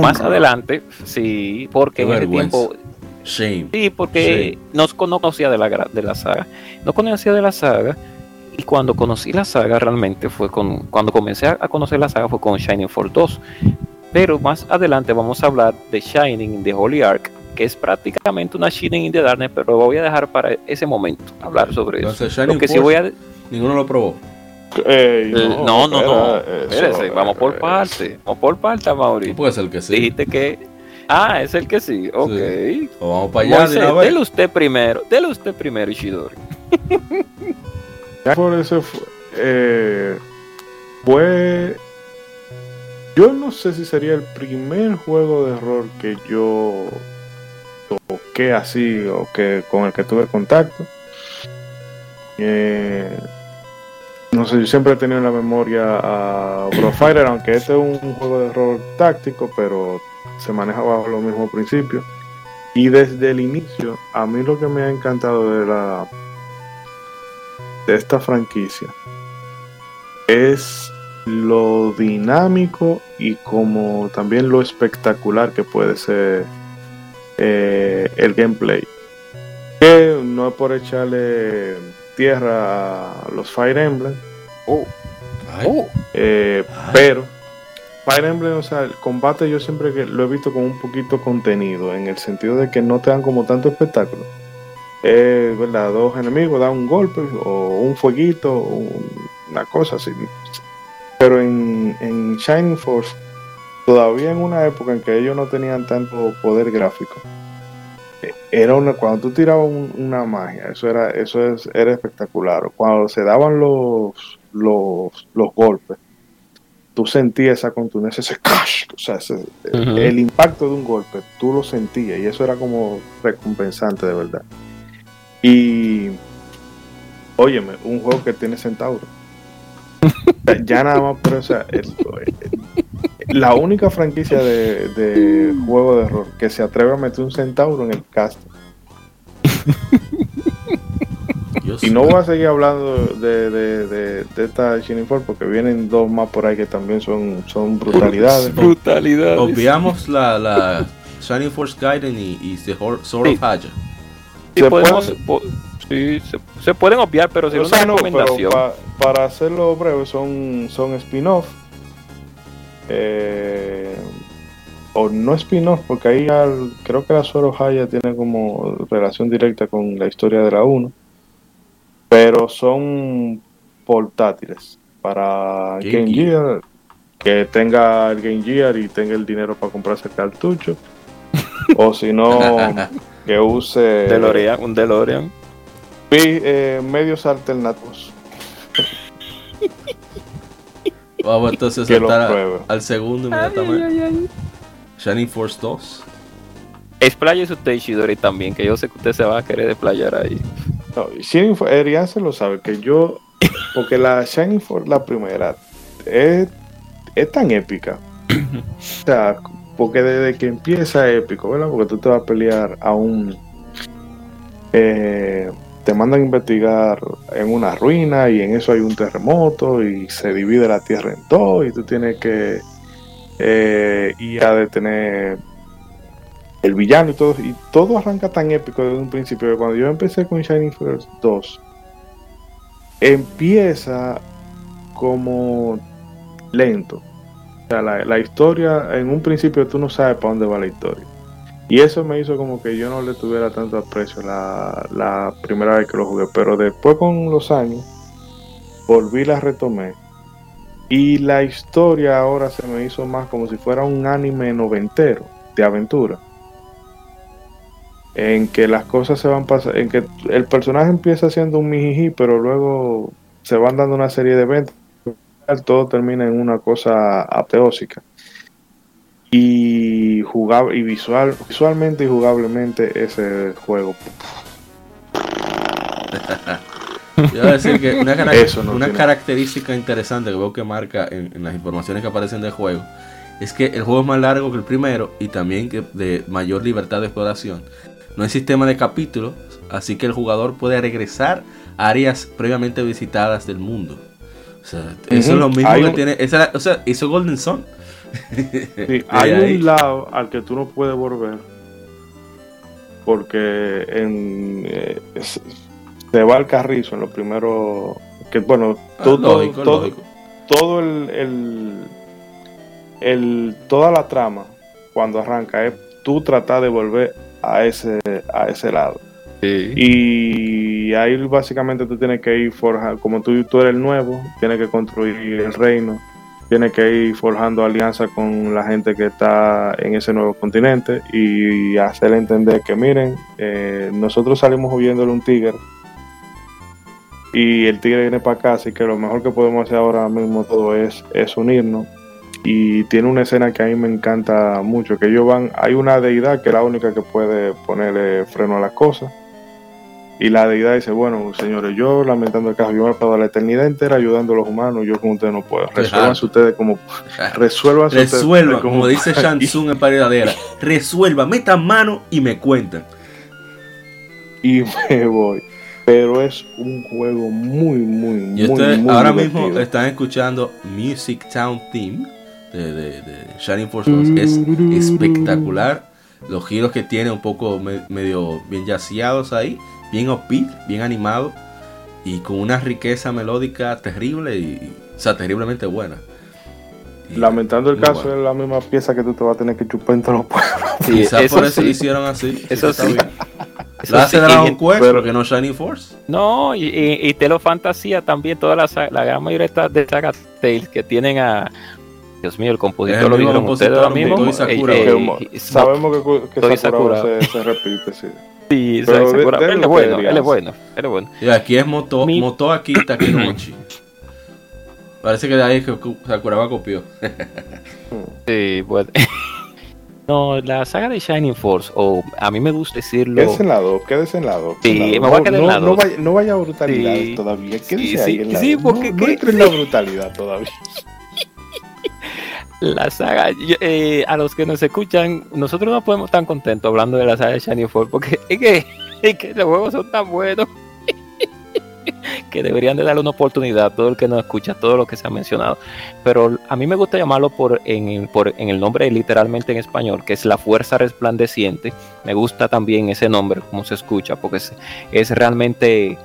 Más adelante, sí, porque en ese tiempo Sí, porque no, conocía de la, de la saga. No conocía de la saga. Y cuando conocí la saga realmente fue con. Cuando comencé a conocer la saga fue con Shining Force 2. Pero más adelante vamos a hablar de Shining de Holy Ark, que es prácticamente una Shining in the Darkness, pero lo voy a dejar para ese momento hablar sobre eso. Shining Force, voy a... Ninguno lo probó. Eh, no, no, no, vamos por parte. Vamos por parte, Mauricio. Puede ser que sí. Dijiste que Ah, es el que sí, ok. vamos para allá. dele usted primero, dele usted primero, Ishidori. por eso fue, eh, fue. Yo no sé si sería el primer juego de error que yo toqué así o que con el que tuve contacto. Eh, no sé, yo siempre he tenido en la memoria a Profiler, aunque este es un juego de error táctico, pero se maneja bajo los mismos principios. Y desde el inicio, a mí lo que me ha encantado de la de esta franquicia es lo dinámico y como también lo espectacular que puede ser eh, el gameplay. Que no es por echarle tierra a los Fire Emblem, oh. Eh, pero Fire Emblem, o sea, el combate yo siempre que lo he visto con un poquito contenido, en el sentido de que no te dan como tanto espectáculo. Eh, ¿verdad? Dos enemigos dan un golpe o un fueguito, una cosa así. Pero en, en Shining Force, todavía en una época en que ellos no tenían tanto poder gráfico, eh, era una, cuando tú tirabas una magia, eso era, eso es, era espectacular. Cuando se daban los, los, los golpes, tú sentías esa contundencia, ese cash, o sea, el impacto de un golpe, tú lo sentías y eso era como recompensante de verdad. Y, óyeme, un juego que tiene centauro. Ya nada más, pero o sea, la única franquicia de, de, juego de error que se atreve a meter un centauro en el cast y no voy a seguir hablando de, de, de, de esta Shining Force porque vienen dos más por ahí que también son, son brutalidades. brutalidades. Obviamos la, la Shining Force Gaiden y, y The Sword of Haya. Sí, podemos, sí, se, pueden obviar, pero si no, una recomendación. para hacerlo breve, son, son spin-off. Eh, o no spin-off, porque ahí creo que la of Haya tiene como relación directa con la historia de la 1 pero son portátiles para Game, Gear. que tenga el Game Gear y tenga el dinero para comprarse el cartucho. o si no, que use DeLorean, un DeLorean. Eh, medios alternativos. Vamos entonces a saltar al segundo inmediatamente. Shining Force 2. Explayes usted, Ishidori, también, que yo sé que usted se va a querer desplayar ahí. No, Shining Force, se lo sabe, que yo, porque la Shining Force, la primera, es, tan épica. o sea, porque desde que empieza épico, ¿verdad? Porque tú te vas a pelear a un... Eh, te mandan a investigar en una ruina y en eso hay un terremoto y se divide la tierra en dos y tú tienes que eh, ir a detener el villano y todo, y todo arranca tan épico desde un principio que cuando yo empecé con Shining Force 2, empieza como lento. O sea, la, historia, en un principio tú no sabes para dónde va la historia. Y eso me hizo como que yo no le tuviera tanto aprecio la, primera vez que lo jugué. Pero después con los años, volví, la retomé. Y la historia ahora se me hizo más como si fuera un anime noventero de aventura en que las cosas se van pasando, en que el personaje empieza siendo un mijiji, pero luego se van dando una serie de eventos, todo termina en una cosa ateósica. Y jugable, y visual, visualmente y jugablemente ese juego. Yo a decir que una, característica interesante que veo que marca en, en, las informaciones que aparecen del juego es que el juego es más largo que el primero y también que de mayor libertad de exploración. No hay sistema de capítulos, así que el jugador puede regresar a áreas previamente visitadas del mundo. O sea, eso es lo mismo que tiene. Esa, o sea, hizo Golden Sun. hay un lado al que tú no puedes volver porque en, eh, se va al carrizo en lo primero que bueno ah, todo, todo, todo el, el, toda la trama cuando arranca es tú tratar de volver a ese a ese lado. Y ahí básicamente tú tienes que ir forjando como tú, tú eres el nuevo tienes que construir el reino tiene que ir forjando alianza con la gente que está en ese nuevo continente y hacerle entender que miren, eh, nosotros salimos huyéndole un tigre y el tigre viene para acá, así que lo mejor que podemos hacer ahora mismo todo es, es unirnos. Y tiene una escena que a mí me encanta mucho, que ellos van, hay una deidad que es la única que puede ponerle freno a las cosas y la deidad dice, bueno, señores, yo lamentando el caso, yo pasado la eternidad entera ayudando a los humanos, yo con ustedes no puedo. Resuelvan ustedes como... Resuelvan Resuelva, como, dice Shansung en Paridadera. Resuelva, metan mano y me cuentan. Y me voy. Pero es un juego muy, muy, muy, Ahora mismo están escuchando Music Town Theme de, de, Shining Force 2. Es espectacular. Los giros que tiene un poco medio bien yaceados ahí bien upbeat, bien animado y con una riqueza melódica terrible y, o sea, terriblemente buena. Lamentando el caso, es la misma pieza que tú te vas a tener que chupar en todos los pueblos. Quizás por eso lo hicieron así. Eso sí. La hace Dragon Quest, pero que no Shining Force. No, y, y, Telo Fantasía también, toda la, la gran mayoría de Saga Tales que tienen a. Dios mío, el compositor lo dijeron ustedes ahora mismo. Eh, eh, sabemos que, que Sakura, Se, se repite, sí. Sí, Pero él, es bueno, él es bueno, él es bueno. Y aquí es Moto, Mi... Moto aquí Takenouchi. Parece que de ahí que Sakuraba copió. sí, bueno. No, la saga de Shining Force, o a mí me gusta decirlo. Quédese en la 2, quédese en la 2. Sí, me voy a quedar en la 2. No, vaya, no vaya a brutalidad sí, todavía, quédese sí, ahí en la sí, porque, no, no entre en la brutalidad todavía la saga, eh, a los que nos escuchan, nosotros no podemos estar contentos hablando de la saga de Shining Force porque es que, es que los juegos son tan buenos que deberían de darle una oportunidad a todo el que nos escucha, todo lo que se ha mencionado. Pero a mí me gusta llamarlo por en, por, en el nombre literalmente en español, que es la fuerza resplandeciente. Me gusta también ese nombre, como se escucha, porque es, es realmente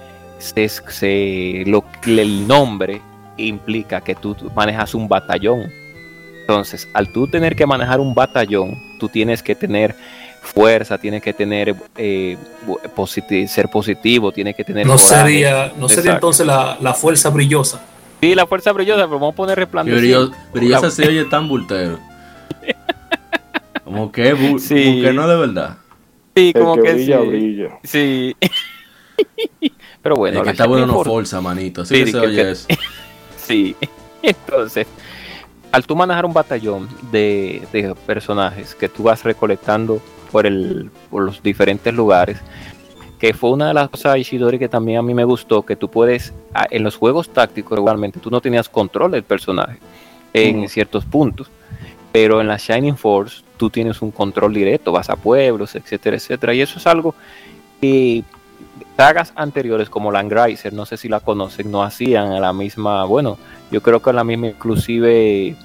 es, se, lo, el nombre implica que tú manejas un batallón entonces, al tú tener que manejar un batallón, tú tienes que tener fuerza, tienes que tener eh, ser positivo, tienes que tener. No sería, no sería entonces la, fuerza brillosa. Sí, la fuerza brillosa, pero vamos a poner resplandeciente. brillosa se oye tan bultero. Como que, sí. como que no de verdad. Sí, como que, brilla, sí. brilla. Sí. pero bueno, es que está bueno no fuerza, manito. Así sí, que se oye eso. sí. Entonces, al tú manejar un batallón de, personajes que tú vas recolectando por, el, por los diferentes lugares, que fue una de las cosas de Ishidori que también a mí me gustó, que tú puedes, en los juegos tácticos igualmente, tú no tenías control del personaje en ciertos puntos, pero en la Shining Force tú tienes un control directo, vas a pueblos, etcétera, etcétera, y eso es algo que sagas anteriores como Landgrazer, no sé si la conocen, no hacían a la misma, bueno, yo creo que la misma inclusive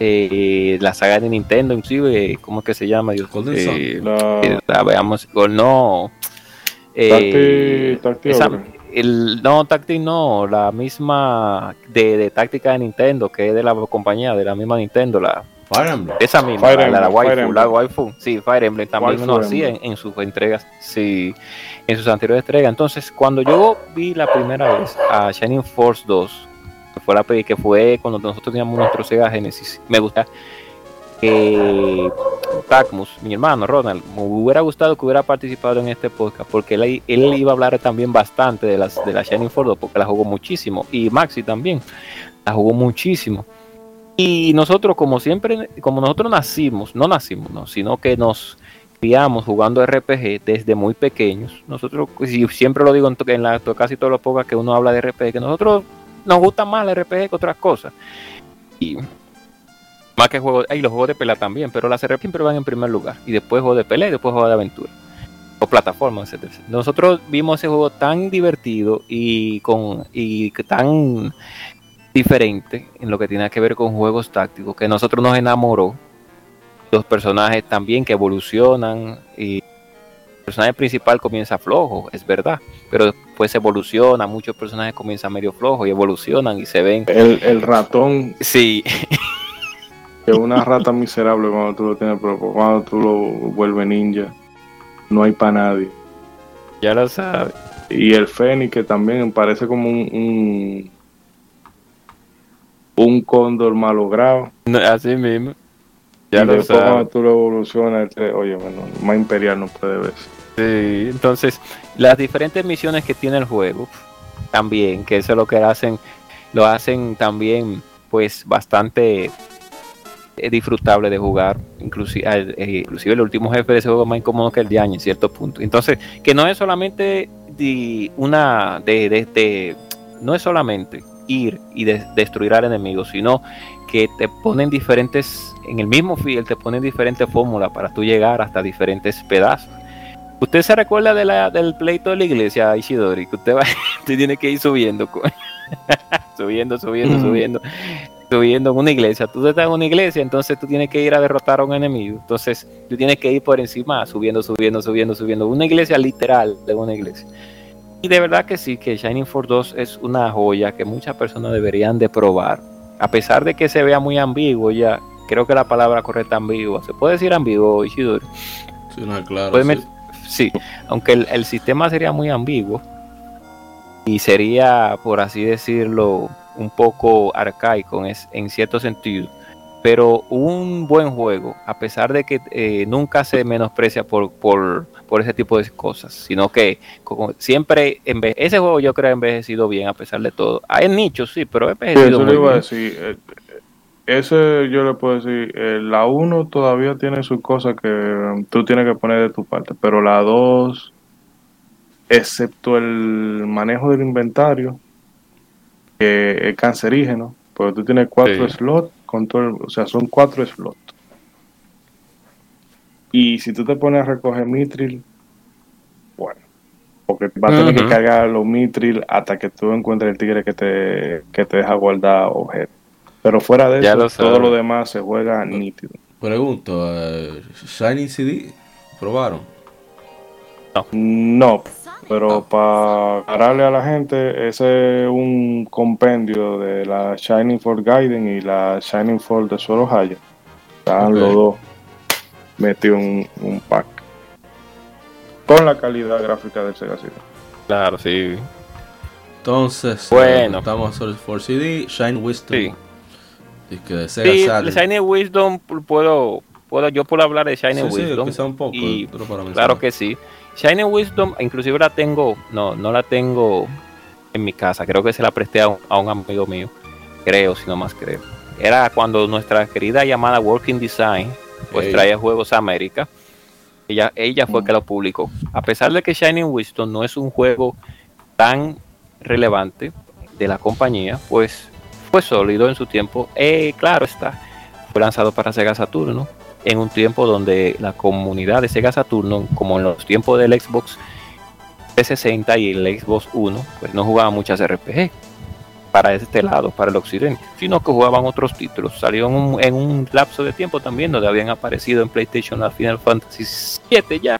eh, la saga de Nintendo, inclusive, ¿cómo es que se llama? Dios? Eh, la... veamos, no. Eh, el, no, Tactic no, la misma de, de, táctica de Nintendo, que es de la compañía, de la misma Nintendo, la Fire Emblem. Esa misma, la, la, waifu, la waifu, sí, Fire Emblem también uno hacía en, sus entregas, sí, en sus anteriores entregas. Entonces, cuando yo vi la primera vez a Shining Force 2, que fue la que fue cuando nosotros teníamos nuestro Sega Genesis, me gusta que Tacmus, mi hermano Ronald, me hubiera gustado que hubiera participado en este podcast porque él, él iba a hablar también bastante de las de la Shining Force 2 porque la jugó muchísimo y Maxi también la jugó muchísimo y nosotros, como siempre, como nosotros nacimos, no nacimos, no, sino que nos criamos jugando RPG desde muy pequeños. Nosotros, y siempre lo digo en, la, casi todas las pocas que uno habla de RPG, que nosotros nos gusta más el RPG que otras cosas. Y más que juegos, y los juegos de pelea también, pero las RPG siempre van en primer lugar. Y después juegos de pelea y después juegos de aventura. O plataformas, etc. Nosotros vimos ese juego tan divertido y con y tan diferente en lo que tiene que ver con juegos tácticos, que nosotros nos enamoró. Los personajes también que evolucionan y el personaje principal comienza flojo, es verdad, pero después evoluciona, muchos personajes comienzan medio flojos y evolucionan y se ven. El, el ratón. Sí. Es una rata miserable cuando tú lo tienes, pero cuando tú lo vuelves ninja, no hay para nadie. Ya lo sabes. Y el Fénix, que también parece como un, un, cóndor malogrado. así mismo. Ya lo sabes. cuando tú lo evolucionas, oye, bueno, más imperial no puede verse. Sí, entonces, las diferentes misiones que tiene el juego, también, que eso es lo que hacen, lo hacen también, pues, bastante es disfrutable de jugar. Inclusive, eh, inclusive el último jefe de ese juego es más incómodo que el de año en cierto punto. Entonces, que no es solamente de una de, de, no es solamente ir y destruir al enemigo, sino que te ponen diferentes, en el mismo field te ponen diferentes fórmulas para tú llegar hasta diferentes pedazos. ¿Usted se recuerda de la, del pleito de la iglesia, Ishidori? Que usted, va, usted tiene que ir subiendo, subiendo, subiendo, subiendo subiendo en una iglesia. Tú estás en una iglesia, entonces tú tienes que ir a derrotar a un enemigo. Entonces tú tienes que ir por encima, subiendo, subiendo, subiendo, subiendo. Una iglesia literal de una iglesia. Y de verdad que sí, que Shining Force 2 es una joya que muchas personas deberían de probar. A pesar de que se vea muy ambiguo ya, creo que la palabra correcta ambigua. ¿Se puede decir ambiguo, Ishidori? Sí, no, claro. Sí. aunque el, el sistema sería muy ambiguo y sería, por así decirlo, un poco arcaico en, cierto sentido, pero un buen juego, a pesar de que eh, nunca se menosprecia por, por, por, ese tipo de cosas, sino que como siempre ese juego yo creo ha envejecido bien a pesar de todo. Hay nichos, sí, pero ha envejecido muy bien. Decir, eh, ese yo le puedo decir, eh, la 1 todavía tiene sus cosas que tú tienes que poner de tu parte, pero la 2, excepto el manejo del inventario, que es cancerígeno, porque tú tienes cuatro slots, con todo o sea, son cuatro slots. Y si tú te pones a recoger mitril, bueno, porque vas a tener que cargar los mitril hasta que tú encuentres el tigre que te, que te deja guardar objetos. Pero fuera de eso, todo lo demás se juega nítido. Pregunto, uh, Shiny CD, ¿probaron? No. No, pero para darle a la gente, ese es un compendio de la Shining Force Gaiden y la Shining Force de Solo Haya. Están los dos metidos en un pack. Con la calidad gráfica del Sega CD. Claro, sí. Entonces, bueno. estamos sobre for CD, Shine Wisdom. Sí. Y que de Sega sí, Shiny Wisdom puedo, puedo, yo puedo hablar de Shiny Wisdom. Sí, un poco, pero para claro que sí. Shiny Wisdom, inclusive la tengo, no, no la tengo en mi casa, creo que se la presté a un, amigo mío, creo, si no más creo. Era cuando nuestra querida llamada Working Design, pues traía Juegos a América. Ella, ella fue que lo publicó. A pesar de que Shining Wisdom no es un juego tan relevante de la compañía, pues fue sólido en su tiempo. Eh, claro está, fue lanzado para Sega Saturn, ¿no? En un tiempo donde la comunidad de Sega Saturno, como en los tiempos del Xbox 360 y el Xbox One, pues no jugaban muchas RPG para este lado, para el occidente, sino que jugaban otros títulos. Salió en un, lapso de tiempo también donde habían aparecido en PlayStation a Final Fantasy VII ya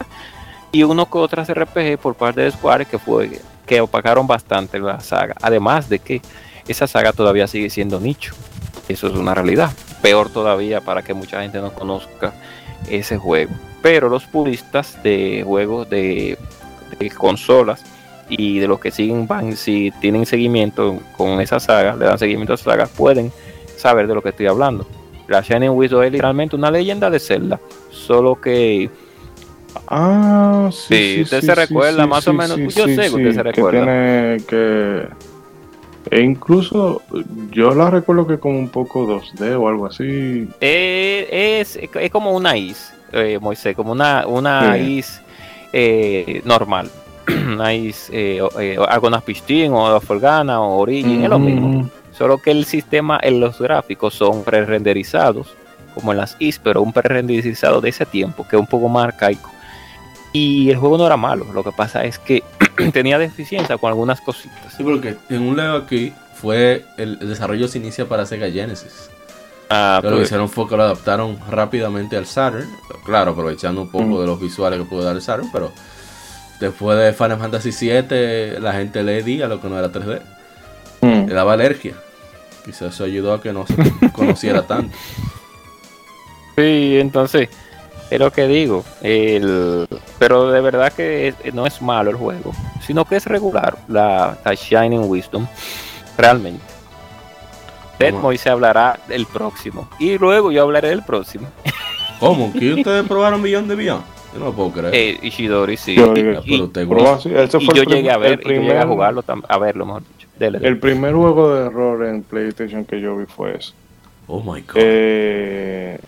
y uno que otras RPG por parte de Square que fue que opacaron bastante la saga. Además de que esa saga todavía sigue siendo nicho. Eso es una realidad peor todavía para que mucha gente no conozca ese juego. Pero los puristas de juegos de, consolas y de los que siguen van, si tienen seguimiento con esa saga, le dan seguimiento a esa saga, pueden saber de lo que estoy hablando. La Shining Widow es literalmente una leyenda de Zelda, solo que Ah, sí. usted se recuerda más o menos. yo sé que usted se recuerda. Que tiene que e incluso yo la recuerdo que como un poco 2D o algo así. Eh, es, es, como una is, eh, Moisés, como una, una is eh, normal. una is, eh, algunas pistín o Forgana o Origin, es lo mismo. Solo que el sistema en los gráficos son pre-renderizados, como en las is, pero un pre-renderizado de ese tiempo, que es un poco más arcaico. Y el juego no era malo, lo que pasa es que tenía deficiencia con algunas cositas. Sí, porque en un lado aquí fue el, desarrollo se inicia para Sega Genesis. Ah, Pero lo que hicieron fue que lo adaptaron rápidamente al Saturn. Claro, aprovechando un poco Mm. de los visuales que pudo dar el Saturn, pero después de Final Fantasy VII la gente le di a lo que no era 3D. Mm. Le daba alergia. Quizás eso ayudó a que no se conociera tanto. sí, entonces, es lo que digo. El, pero de verdad que es- no es malo el juego, sino que es regular la, la Shining Wisdom, realmente. Deadmoy se hablará del próximo. Y luego yo hablaré del próximo. ¿Cómo? ¿Que ustedes probaron Beyond de Beyond? Yo no lo puedo creer. Eh, Ishidori, sí. Yo Y- digo, y, pero usted- Pero así, ese y fue yo el prim- llegué a ver, y yo llegué a jugarlo, a verlo, mejor dicho. Dele, dele. El primer juego de error en PlayStation que yo vi fue ese. Oh my god. Eh,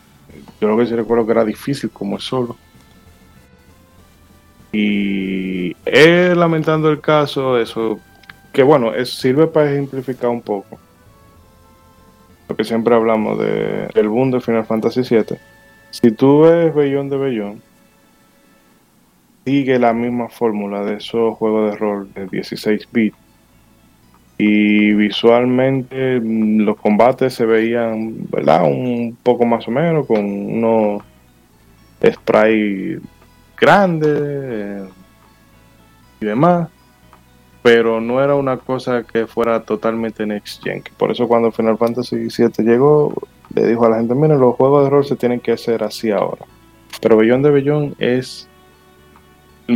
yo lo que sí recuerdo que era difícil como es solo. Y eh, lamentando el caso, eso, que bueno, sirve para ejemplificar un poco. Porque siempre hablamos de, del boom de Final Fantasy VII. Si tú ves Bellón de Bellón, sigue la misma fórmula de esos juegos de rol de 16 bits. Y visualmente mm, los combates se veían, ¿verdad? Un poco más o menos, con unos sprites grandes eh, y demás. Pero no era una cosa que fuera totalmente next gen. Por eso cuando Final Fantasy VII llegó, le dijo a la gente, miren, los juegos de rol se tienen que hacer así ahora. Pero Beyond de Beyond es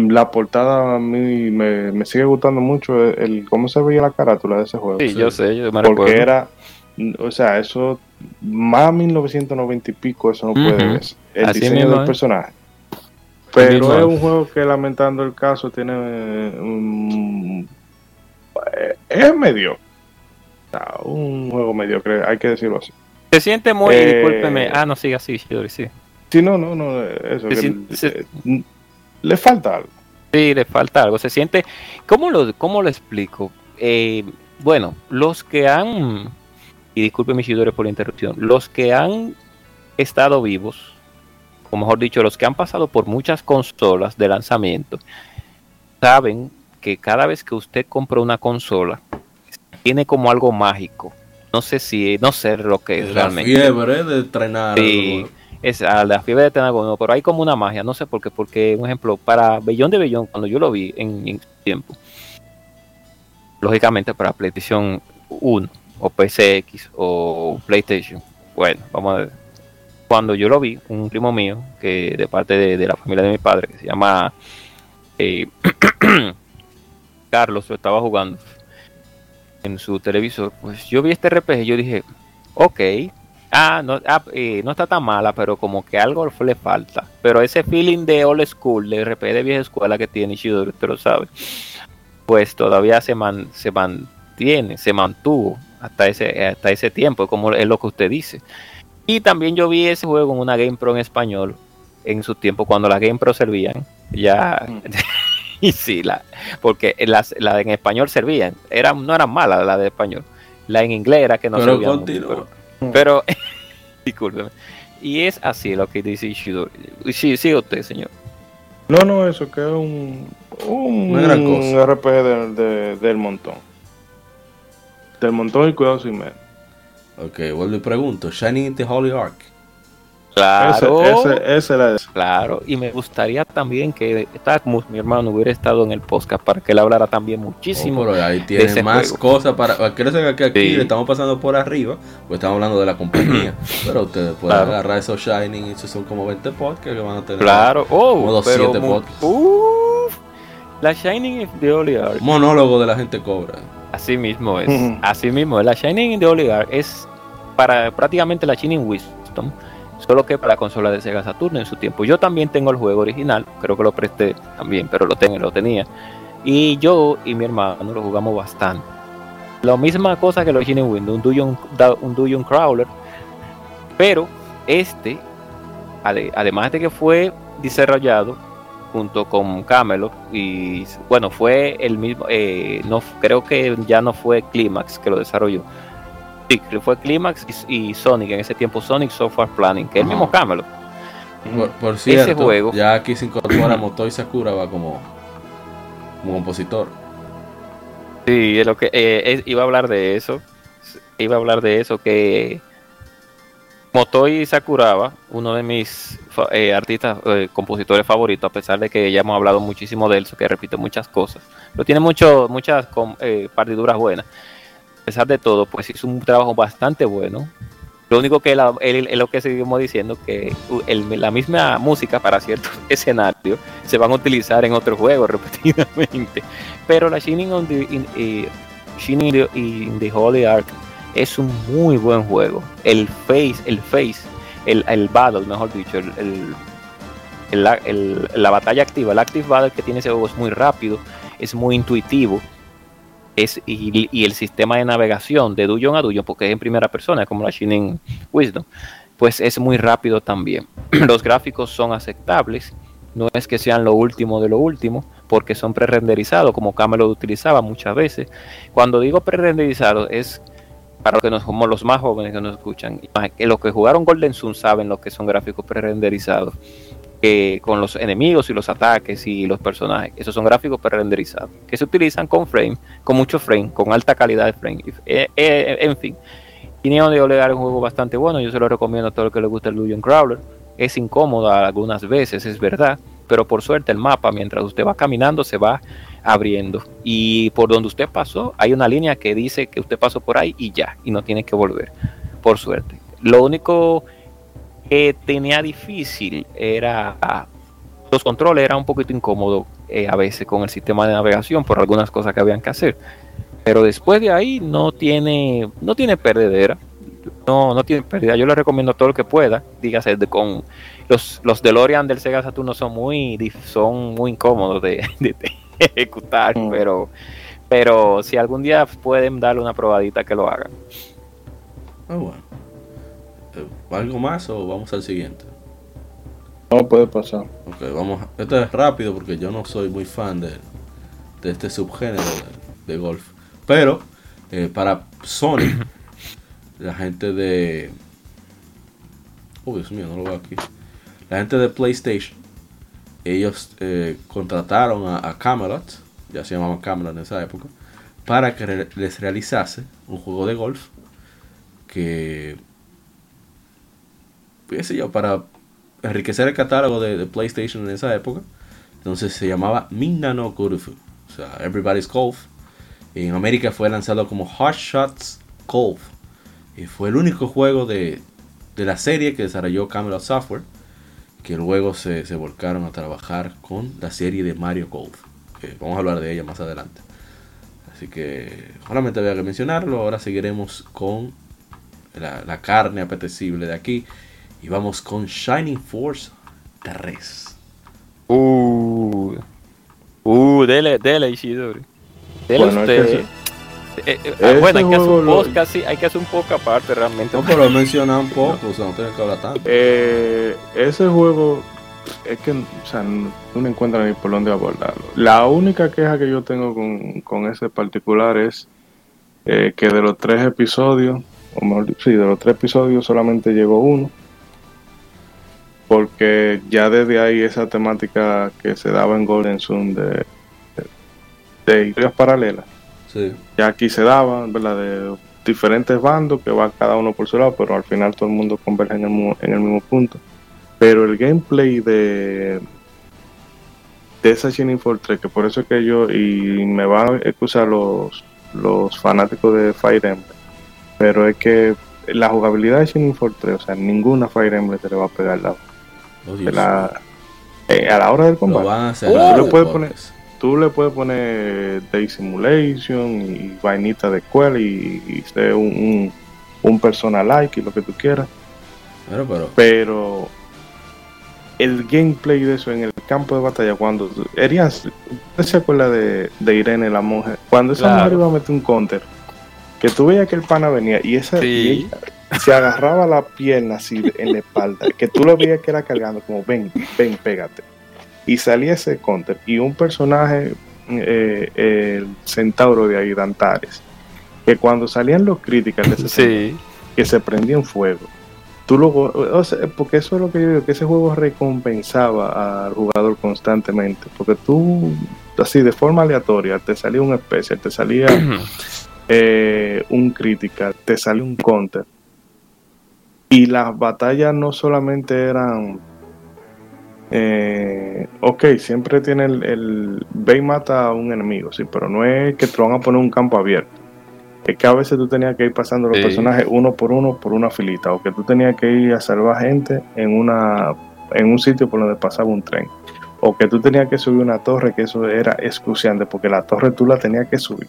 la portada a mí me, me sigue gustando mucho el, el- cómo se veía la carátula de ese juego. Sí, sí. yo sé, yo me Porque recuerdo. era, o sea, eso, más 1990 y pico, eso no puede verse. El Así diseño mismo del personaje. Pero es un juego que, lamentando el caso, tiene eh, Es medio. Un juego mediocre, hay que decirlo así. Se siente muy, Eh, discúlpeme. Ah, no, siga así, sí. Sí, no, no, no, eso. Se que siente- se- eh, le falta algo. Sí, le falta algo. Se siente. ¿Cómo lo, cómo lo explico? Eh, bueno, los que han. Y disculpen mis seguidores por la interrupción. Los que han estado vivos, o mejor dicho, los que han pasado por muchas consolas de lanzamiento, saben que cada vez que usted compra una consola, tiene como algo mágico. No sé si, no sé lo que es la realmente. fiebre de entrenar. Sí, algo. Es a la fiebre de algo, pero hay como una magia, no sé por qué, porque, un ejemplo, para Bellón de Bellón, cuando yo lo vi en, en tiempo, lógicamente para PlayStation 1 o PCX o PlayStation, bueno, vamos a ver. Cuando yo lo vi, un primo mío, que de parte de, de la familia de mi padre, que se llama eh, Carlos, lo estaba jugando en su televisor, pues yo vi este RPG y yo dije, ok, ah, no, ah, eh, no está tan mala, pero como que algo le falta. Pero ese feeling de old school, de RPG de vieja escuela que tiene Ishidori, usted lo sabe, pues todavía se, man- se mantiene, se mantuvo hasta ese, hasta ese tiempo, como es lo que usted dice. Y también yo vi ese juego en una Game Pro en español, en su tiempo, cuando las Game Pro servían, ya... y sí, la, porque las, la en español servían, eran, no eran malas la de español. La en inglés era que no Pero servían mucho, pero- pero, discúlpeme. Y es así lo que dice Ishidori. Sí, sí, usted, señor. No, no, eso que es un, un Una gran cosa. RPG del- de- del montón. Del montón y cuidado sin menos. Ok, vuelvo y pregunto. Shining in the Holy Ark. Claro, Ese, ese, ese era ese. claro. Y me gustaría también que Tacmus, mi hermano, hubiera estado en el podcast para que él hablara también muchísimo. Oh, pero ahí de tiene más juego. cosas para. Quiero saber que aquí Sí. le estamos pasando por arriba, pues estamos hablando de la compañía. pero ustedes pueden Claro. agarrar esos Shining y esos son como 20 podcasts que van a tener. Claro, oh, Como dos pero siete podcasts. uf, la Shining Holy Ark. Monólogo de la gente cobra. Así mismo es. Así mismo es. La Shining Holy Ark es para prácticamente la Shining Wisdom, solo que para la consola de Sega Saturn en su tiempo. Yo también tengo el juego original, creo que lo presté también, pero lo tengo, lo tenía. Y yo y mi hermano lo jugamos bastante. La misma cosa que los Shining Windows, un dungeon, un dungeon crawler, pero este, ade- además de que fue desarrollado junto con Camelot y bueno fue el mismo eh, no creo que ya no fue Climax que lo desarrolló sí que fue Climax y, y Sonic en ese tiempo Sonic Software Planning que es el mismo Camelot Por, por cierto, juego. ya aquí se incorpora Motoi Sakuraba como, como compositor. Sí, es lo que eh, iba a hablar de eso. Iba a hablar de eso que Motoi Sakuraba, uno de mis eh, artistas, eh, compositores favoritos, a pesar de que ya hemos hablado muchísimo de él, que repite muchas cosas, pero tiene mucho, muchas partiduras buenas. Pesar de todo, pues hizo un trabajo bastante bueno. Lo único que es lo que seguimos diciendo, que la misma música para ciertos escenarios se van a utilizar en otros juegos repetidamente. Pero la Shining, on the, in, in the Holy Ark es un muy buen juego. El face, el face, el, battle, mejor dicho, el, la batalla activa, el active battle que tiene ese juego es muy rápido, es muy intuitivo. Es, y, el sistema de navegación de Dungeon a Dungeon, porque es en primera persona, como la Shining Wisdom, pues es muy rápido también. Los gráficos son aceptables, no es que sean lo último de lo último, porque son pre-renderizados, como Camelot utilizaba muchas veces. Cuando digo pre-renderizados es para los que nos, como los más jóvenes que nos escuchan, que los que jugaron Golden Sun saben lo que son gráficos pre-renderizados, con los enemigos y los ataques y los personajes, esos son gráficos pre-renderizados, que se utilizan con frame, con mucho frame, con alta calidad de frame, eh, eh, en fin. Y Neon de Olegar es un juego bastante bueno, yo se lo recomiendo a todo el que le gusta el Lusion Crawler. Es incómodo algunas veces, es verdad, pero por suerte el mapa, mientras usted va caminando, se va abriendo. Y por donde usted pasó, hay una línea que dice que usted pasó por ahí y ya, y no tiene que volver, por suerte. Lo único que tenía difícil era los controles, era un poquito incómodo eh, a veces con el sistema de navegación por algunas cosas que habían que hacer. Pero después de ahí no tiene, no tiene perdedera. No, no tiene pérdida. Yo le recomiendo todo lo que pueda. Dígase, de, con los, los DeLorean del Sega Saturno son muy, son muy incómodos de, de, ejecutar, mm. pero, pero si algún día pueden darle una probadita que lo hagan. Ah, bueno. ¿Algo más o vamos al siguiente? No puede pasar. Ok, vamos. Esto es rápido porque yo no soy muy fan de, de este subgénero de, golf. Pero eh, para Sony, la gente de. Oh, Dios mío, no lo veo aquí. La gente de PlayStation ellos eh, contrataron a, Camelot, ya se llamaba Camelot en esa época, para que les realizase un juego de golf que, qué sé yo, para enriquecer el catálogo de, PlayStation en esa época. Entonces se llamaba Minano Golf, o sea, Everybody's Golf. En América fue lanzado como Hot Shots Golf. Y fue el único juego de, de la serie que desarrolló Camelot Software que luego se, volcaron a trabajar con la serie de Mario Golf. Que vamos a hablar de ella más adelante. Así que solamente había que mencionarlo. Ahora seguiremos con la, carne apetecible de aquí. Y vamos con Shining Force 3. Uh, uh, dele, dele, Ishidori. Dele usted. Eh, eh, ah, bueno, hay que, hacer un podcast, hay que hacer un poco aparte realmente. No, pero mencionar un poco, o sea, no tiene que hablar tanto. Eh, ese juego es que, o sea, no, encuentra ni por dónde abordarlo. La única queja que yo tengo con, con ese particular es que de los tres episodios, o mejor sí, de los tres episodios solamente llegó uno. Porque ya desde ahí esa temática que se daba en Golden Sun de, de historias paralelas ya aquí se daban, ¿verdad? De diferentes bandos que va cada uno por su lado, pero al final todo el mundo converge en el, mismo punto. Pero el gameplay de, de esa Shining Fortress, que por eso es que yo, y me van a excusar los, los fanáticos de Fire Emblem, pero es que la jugabilidad de Shining Fortress, o sea, ninguna Fire Emblem se le va a pegar la, oh, eh, a la hora del combate. Lo van a hacer poner, tú le puedes poner Day Simulation y vainita de escuela y, y ser un, un, personal like y lo que tú quieras. Pero, pero, el gameplay de eso en el campo de batalla, cuando Erias, ¿usted se acuerda de, de, Irene, la mujer? Cuando esa mujer iba a meter un counter, que tú veías que el pana venía y esa se agarraba la pierna así en la espalda, que tú lo veías que era cargando, como ven, ven, pégate y salía ese counter y un personaje, eh, el centauro de ahí, Dantares, que cuando salían los críticos de ese que se prendía en fuego. Tú luego, o sea, porque eso es lo que yo digo, que ese juego recompensaba al jugador constantemente, porque tú así de forma aleatoria, te salía un especial, te salía eh, un critical, te salía un counter. Y las batallas no solamente eran eh, ok, siempre tiene el, el, ve y mata a un enemigo, sí, pero no es que te van a poner un campo abierto. Es que a veces tú tenías que ir pasando los personajes uno por uno por una filita, o que tú tenías que ir a salvar gente en una en un sitio por donde pasaba un tren, o que tú tenías que subir una torre, que eso era excruciante, porque la torre tú la tenías que subir,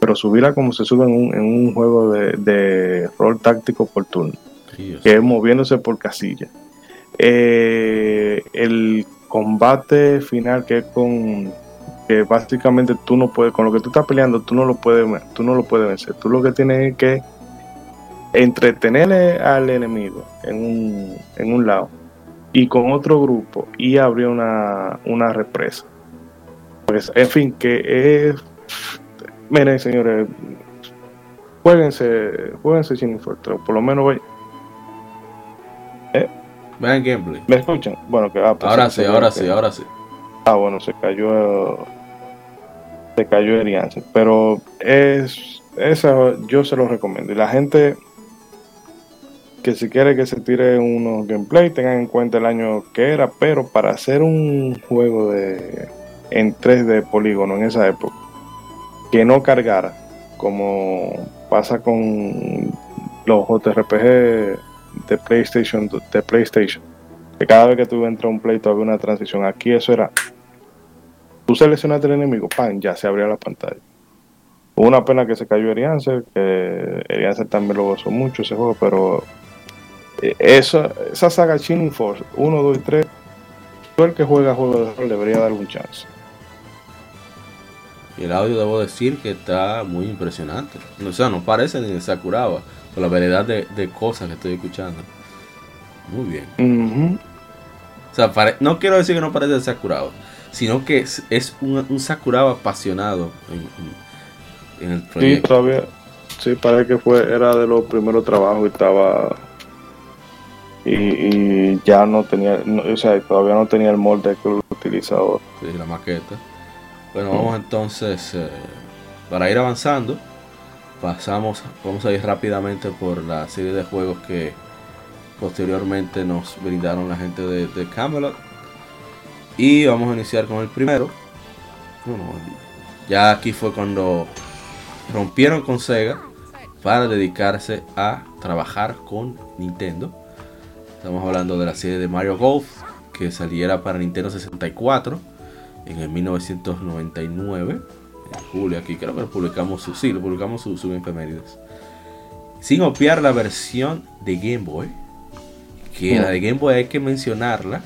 pero subirla como se sube en un, en un juego de, de rol táctico por turno, que es moviéndose por casilla. Eh, el combate final que es con que básicamente tú no puedes con lo que tú estás peleando tú no lo puedes tú no lo puedes vencer. Tú lo que tienes es que entretenerle al enemigo en un, en un lado y con otro grupo y abrir una, una represa. Pues, en fin que es miren señores jueguense jueguense sin por lo menos Vean gameplay. ¿Me escuchan? Bueno, que, ah, pues ahora sí, ahora sí, ahora sí. Ah, bueno, se cayó. Se cayó Erianse. Pero es. Esa yo se lo recomiendo. Y la gente que si quiere que se tire unos gameplay, tengan en cuenta el año que era. Pero para hacer un juego de en 3D polígono en esa época, que no cargara, como pasa con los JRPG de PlayStation, de PlayStation. Que cada vez que tú entras a un play, había una transición. Aquí eso era. Tú seleccionaste el enemigo, pan, ya se abría la pantalla. Una pena que se cayó Erianser, que Erianser también lo gozó mucho ese juego, pero eh, eso, esa saga Shining Force 1, 2 y 3, todo el que juega juego de rol debería dar un chance. Y el audio debo decir que está muy impresionante. O sea, no parece ni de Sakuraba la variedad de, cosas que estoy escuchando. Muy bien. O sea, no quiero decir que no parece Sakuraba, sino que es, un, Sakuraba apasionado en, el proyecto. Sí, todavía. Sí, parece que fue, era de los primeros trabajos y estaba. Y, ya no tenía, o sea, todavía no tenía el molde que lo utilizaba. Sí, la maqueta. Bueno, vamos entonces, eh, para ir avanzando, pasamos, vamos a ir rápidamente por la serie de juegos que posteriormente nos brindaron la gente de, Camelot. Y vamos a iniciar con el primero. ya aquí fue cuando rompieron con Sega para dedicarse a trabajar con Nintendo. Estamos hablando de la serie de Mario Golf que saliera para Nintendo 64 en el 1999 julio aquí, creo que lo publicamos sí, lo publicamos su, su Sin obviar la versión de Game Boy, que la de Game Boy hay que mencionarla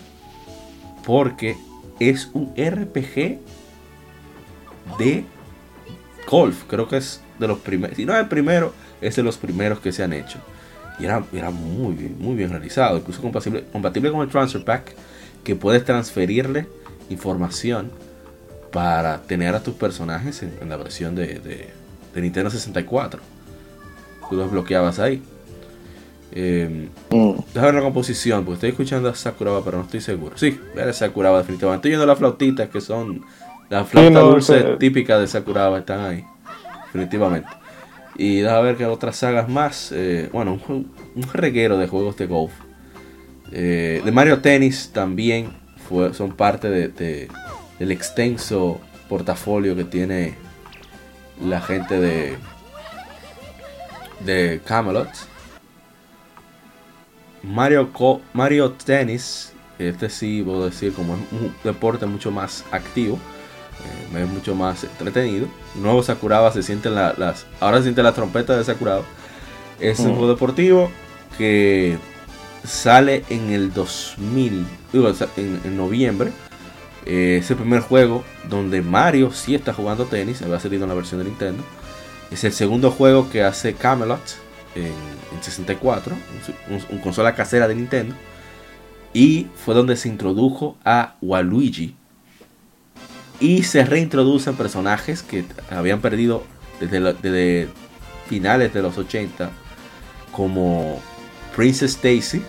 porque es un RPG de golf, creo que es de los primeros, si no es el primero, es de los primeros que se han hecho. Y era, era muy bien, muy bien realizado, incluso compatible, compatible con el Transfer Pack, que puedes transferirle información para tener a tus personajes en, la versión de, Nintendo 64. Tú los bloqueabas ahí. Eh, Déjame ver la composición, porque estoy escuchando a Sakuraba, pero no estoy seguro. Sí, a Sakuraba definitivamente. Estoy viendo las flautitas que son las flautas dulces típicas de Sakuraba, están ahí. Definitivamente. Y déjame ver que otras sagas más. Eh, bueno, un, reguero de juegos de golf. Eh, de Mario Tennis también fue, son parte de el extenso portafolio que tiene la gente de de Camelot. Mario, Mario Tennis, este sí puedo decir como es un deporte mucho más activo, eh, es mucho más entretenido. Nuevo Sakuraba se siente las, ahora se siente la trompeta de Sakuraba. Es un mm. juego deportivo que sale en el 2000, en noviembre eh, es el primer juego donde Mario sí está jugando tenis, había salido en la versión de Nintendo. Es el segundo juego que hace Camelot en, 64, un, consola casera de Nintendo. Y fue donde se introdujo a Waluigi. Y se reintroducen personajes que habían perdido desde, desde finales de los 80, como Princess Daisy,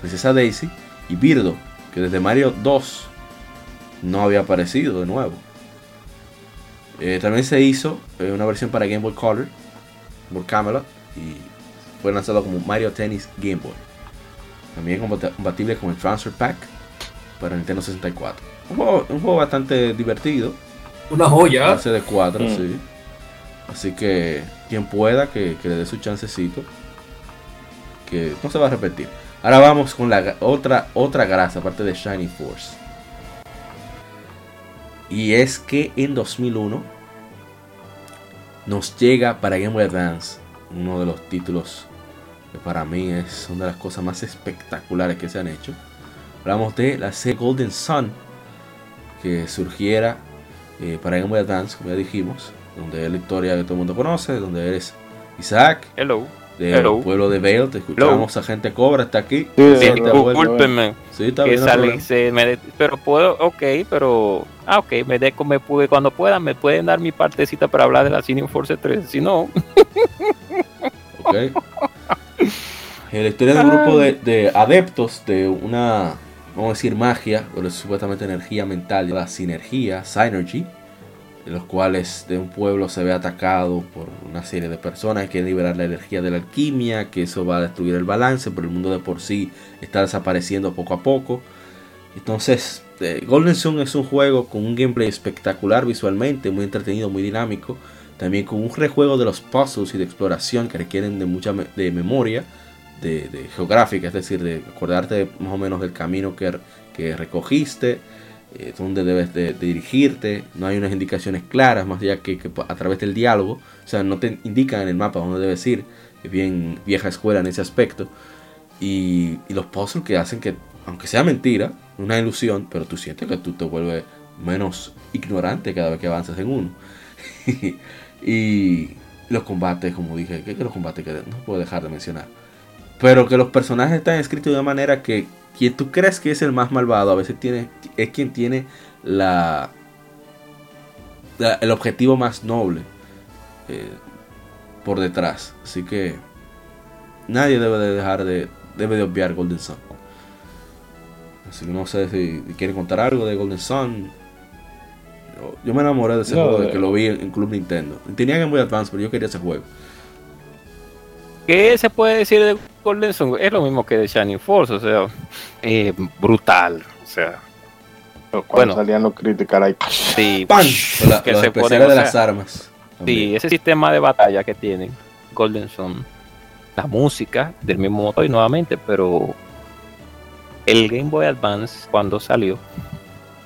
Princesa Daisy y Birdo, que desde Mario 2 no había aparecido de nuevo. Eh, también se hizo eh, una versión para Game Boy Color por Camelot y fue lanzado como Mario Tennis Game Boy. También compatible con el Transfer Pack para Nintendo 64. Un juego, bastante divertido. Una joya. de 4, mm. sí. Así que quien pueda que, le dé su chancecito. Que no se va a repetir. Ahora vamos con la otra, otra grasa, aparte de Shiny Force. Y es que en 2001 nos llega para Game Boy Advance uno de los títulos que para mí es una de las cosas más espectaculares que se han hecho. Hablamos de la serie Golden Sun que surgiera eh, para Game Boy Advance, como ya dijimos, donde es la historia que todo el mundo conoce, donde eres Isaac. Hello del pueblo de Vale. Te escuchamos, a gente cobra, está aquí. Sí, discúlpenme. Sí, está bien. pero puedo, ok, pero. Ah, ok, me, dejo, me pude, cuando puedan, me pueden dar mi partecita para hablar de la Cine Force 3. Si no. ok. En la historia de un grupo de, de, adeptos de una, vamos a decir, magia, o de supuestamente energía mental, la sinergia, Synergy los cuales de un pueblo se ve atacado por una serie de personas que liberar la energía de la alquimia, que eso va a destruir el balance, pero el mundo de por sí está desapareciendo poco a poco. Entonces, eh, Golden Sun es un juego con un gameplay espectacular visualmente, muy entretenido, muy dinámico, también con un rejuego de los puzzles y de exploración que requieren de mucha de memoria, de, geográfica, es decir, de acordarte más o menos del camino que, que recogiste eh, donde debes de, dirigirte, no hay unas indicaciones claras, más allá que, a través del diálogo, o sea, no te indican en el mapa dónde debes ir, es bien vieja escuela en ese aspecto, y, los puzzles que hacen que, aunque sea mentira, una ilusión, pero tú sientes que tú te vuelves menos ignorante cada vez que avanzas en uno. y los combates, como dije, que, que los combates que no puedo dejar de mencionar. Pero que los personajes están escritos de una manera que quien tú crees que es el más malvado, a veces tiene, es quien tiene la, el objetivo más noble eh, por detrás. Así que nadie debe de dejar de, debe de obviar Golden Sun. Así que no sé si quieren contar algo de Golden Sun. Yo, me enamoré de ese juego de que lo vi en, Club Nintendo. Tenía Game Boy Advance, pero yo quería ese juego. ¿Qué se puede decir de Golden Sun? Es lo mismo que de Shining Force, o sea, eh, brutal, o sea. Cuando bueno, salían los críticos ahí. Sí, que se pone, de las armas. Sí, ese sistema de batalla que tienen Golden Sun, la música del mismo modo y nuevamente, pero el Game Boy Advance cuando salió,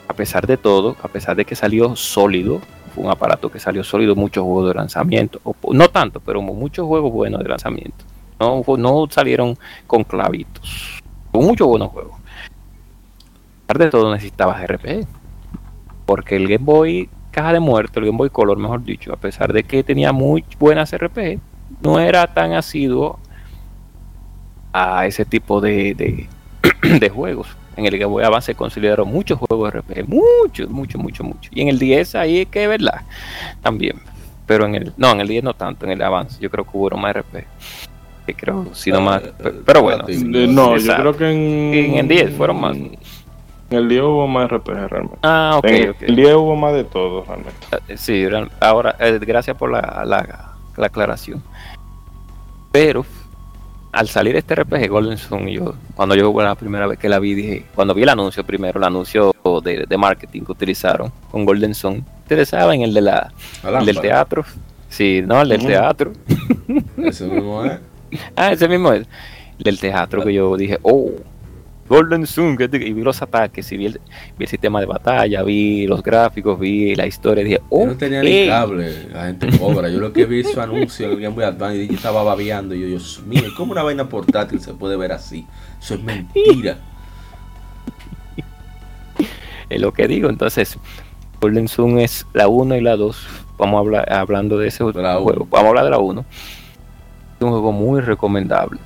a pesar de todo, a pesar de que salió sólido, fue un aparato que salió sólido, muchos juegos de lanzamiento, no tanto, pero muchos juegos buenos de lanzamiento. No, no salieron con clavitos, con muchos buenos juegos. A pesar de todo necesitabas RPG, porque el Game Boy caja de muerto, el Game Boy Color, mejor dicho, a pesar de que tenía muy buenas RPG, no era tan asiduo a ese tipo de, de juegos en el Game Boy Advance se consideraron muchos juegos RPG, muchos, muchos, muchos, muchos. Y en el 10 ahí es que verdad, también. Pero en el, no, en el 10 no tanto, en el Advance yo creo que hubo más RPG. Que creo, si no más, pero, bueno. No, yo creo que en, en el 10 fueron más. En el 10 hubo más RPG realmente. Ah, ok. En el 10 hubo más de todo realmente. Ah, sí, ahora, eh, gracias por la, la, la aclaración. Pero al salir este RPG Golden Sun, yo, cuando yo la primera vez que la vi, dije, cuando vi el anuncio primero, el anuncio de, marketing que utilizaron con Golden Sun, interesaba en el de la, del teatro. Sí, no, el del teatro. Ese mismo es. ah, ese mismo es. Del teatro que yo dije, oh, Golden Sun, y vi los ataques, y vi el, sistema de batalla, vi los gráficos, vi la historia, dije, oh, yo no tenía ni cable, la gente cobra, yo lo que vi su anuncio en Game Boy Advance y yo estaba babeando, y yo, Dios mío, ¿cómo una vaina portátil se puede ver así? Eso es mentira. es lo que digo, entonces, Golden Sun es la 1 y la 2, vamos a hablar hablando de ese juego, vamos a hablar de la 1. Es un juego muy recomendable,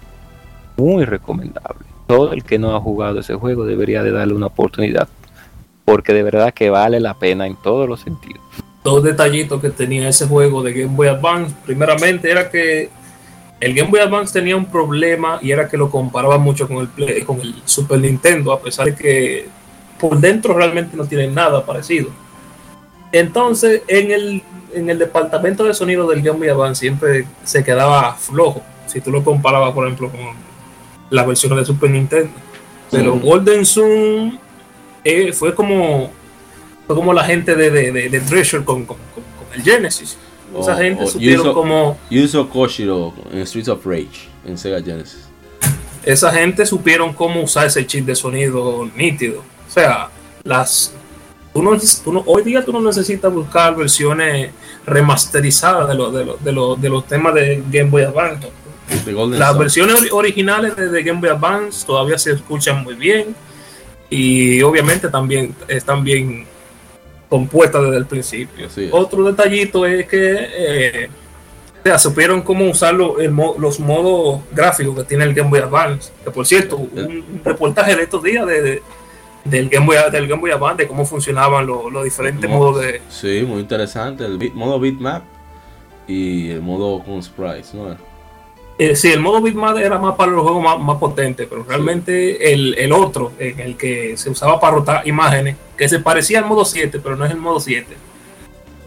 muy recomendable todo el que no ha jugado ese juego debería de darle una oportunidad, porque de verdad que vale la pena en todos los sentidos. Dos detallitos que tenía ese juego de Game Boy Advance, primeramente era que el Game Boy Advance tenía un problema y era que lo comparaba mucho con el, Super Nintendo, a pesar de que por dentro realmente no tiene nada parecido. Entonces, en el, en el departamento de sonido del Game Boy Advance siempre se quedaba flojo. Si tú lo comparabas, por ejemplo, con la versión de Super Nintendo. Pero Golden Sun eh, fue como fue como la gente de, de, de, Treasure con, con, el Genesis. Esa gente supieron como. Yuzo Koshiro en Streets of Rage en Sega Genesis. Esa gente supieron cómo usar ese chip de sonido nítido. O sea, las hoy día tú no necesitas buscar versiones remasterizadas de, los de, de, de, los temas de Game Boy Advance. Las versiones originales de, Game Boy Advance todavía se escuchan muy bien y obviamente también están bien compuestas desde el principio. Otro detallito es que eh, supieron cómo usar los modos gráficos que tiene el Game Boy Advance. Que por cierto, un reportaje de estos días de del Game Boy, del Game Boy Advance, de cómo funcionaban los, diferentes modos de... Sí, muy interesante, el modo bitmap y el modo con sprites, ¿no? Eh, sí, el modo bitmap era más para los juegos más, potentes, pero realmente el, otro, en el que se usaba para rotar imágenes, que se parecía al modo 7, pero no es el modo 7.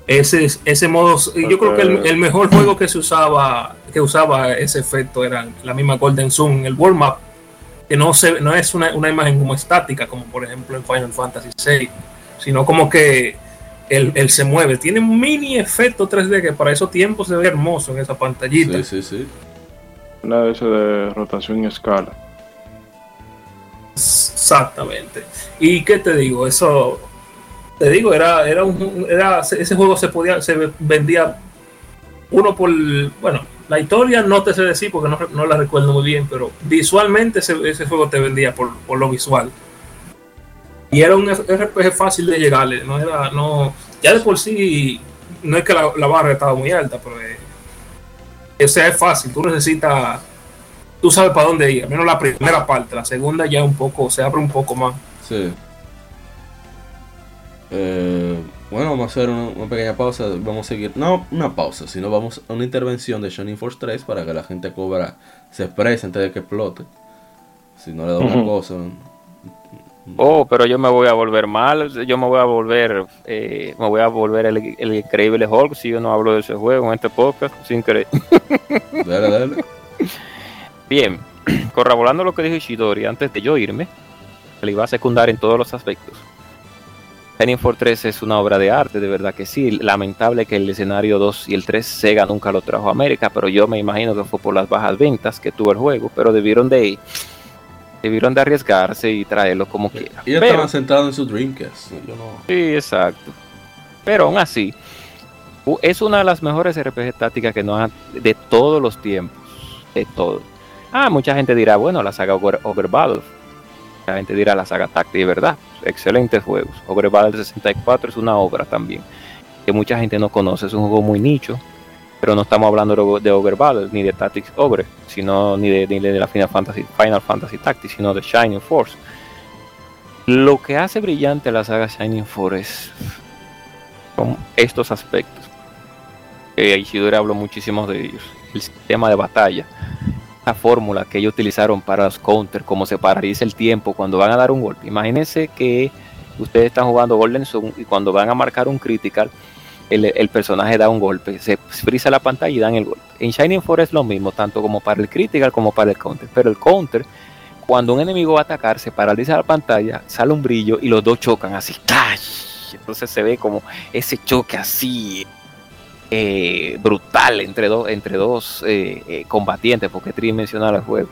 Ese, ese modo, yo creo que el, mejor juego que se usaba, que usaba ese efecto era la misma Golden Sun, el World Map, que no, se, no es una, imagen como estática, como por ejemplo en Final Fantasy VI, sino como que él, se mueve. Tiene un mini efecto 3D que para esos tiempos se ve hermoso en esa pantallita. Sí, sí, sí. Una de esas de rotación y escala. Exactamente. ¿Y qué te digo? Eso, te digo, era, era un, era, ese juego se podía, se vendía uno por, bueno, la historia no te sé decir porque no, la recuerdo muy bien, pero visualmente ese, juego te vendía por, lo visual. Y era un RPG fácil de llegarle, no era, no, ya de por sí, no es que la, barra estaba muy alta, pero eh, sea, es fácil, tú necesitas, tú sabes para dónde ir, al menos la primera parte, la segunda ya un poco, se abre un poco más. Sí. Eh, bueno, vamos a hacer una, pequeña pausa. Vamos a seguir. No una pausa, sino vamos a una intervención de Shining Force 3 para que la gente cobra se exprese antes de que explote. Si no le da una cosa. Oh, pero yo me voy a volver mal. Yo me voy a volver. Eh, me voy a volver el, el, increíble Hulk si yo no hablo de ese juego en este podcast. Sin querer. dale, dale. Bien, corroborando lo que dijo Ishidori antes de yo irme, le iba a secundar en todos los aspectos. Shining Force 3 es una obra de arte, de verdad que sí. Lamentable que el escenario 2 y el 3 Sega nunca lo trajo a América, pero yo me imagino que fue por las bajas ventas que tuvo el juego, pero debieron de debieron de arriesgarse y traerlo como quiera. Y estaban sentados en su Dreamcast. Sí, exacto. Pero aún así, es una de las mejores RPG tácticas que nos han de todos los tiempos. De todo. Ah, mucha gente dirá, bueno, la saga Over, Battle. La gente dirá la saga Tactic, verdad excelentes juegos. Ogre Battle 64 es una obra también que mucha gente no conoce, es un juego muy nicho, pero no estamos hablando de Ogre Battle ni de Tactics Ogre, sino ni de, ni de la Final Fantasy, Final Fantasy Tactics, sino de Shining Force. Lo que hace brillante la saga Shining Force son estos aspectos. Que Ishidori habló muchísimos de ellos. El sistema de batalla, fórmula que ellos utilizaron para los counters, como se paraliza el tiempo cuando van a dar un golpe. Imagínense que ustedes están jugando Golden Sun y cuando van a marcar un critical, el, personaje da un golpe, se frisa la pantalla y dan el golpe. En Shining Forest es lo mismo, tanto como para el critical como para el counter. Pero el counter, cuando un enemigo va a atacar, se paraliza la pantalla, sale un brillo y los dos chocan así. Entonces se ve como ese choque así eh, brutal entre, dos entre dos eh, eh, combatientes, porque es tridimensional el juego.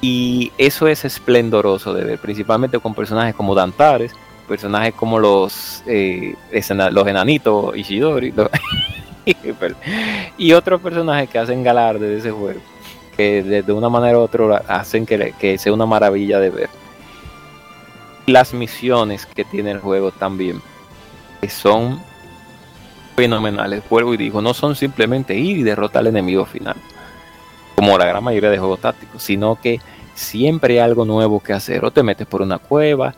Y eso es esplendoroso de ver, principalmente con personajes como Dantares, personajes como los, los enanitos Ishidori, y otros personajes que hacen galarde de ese juego, que de, una manera u otra hacen que, que sea una maravilla de ver. Las misiones que tiene el juego también, que son fenomenales. Vuelvo y digo, no son simplemente ir y derrotar al enemigo final, como la gran mayoría de juegos tácticos, sino que siempre hay algo nuevo que hacer. O te metes por una cueva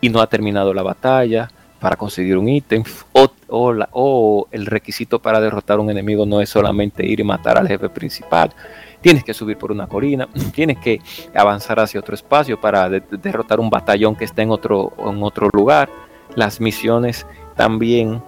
y no ha terminado la batalla para conseguir un ítem, o, o, el requisito para derrotar un enemigo no es solamente ir y matar al jefe principal. Tienes que subir por una colina, tienes que avanzar hacia otro espacio para derrotar un batallón que está en otro, en otro lugar. Las misiones también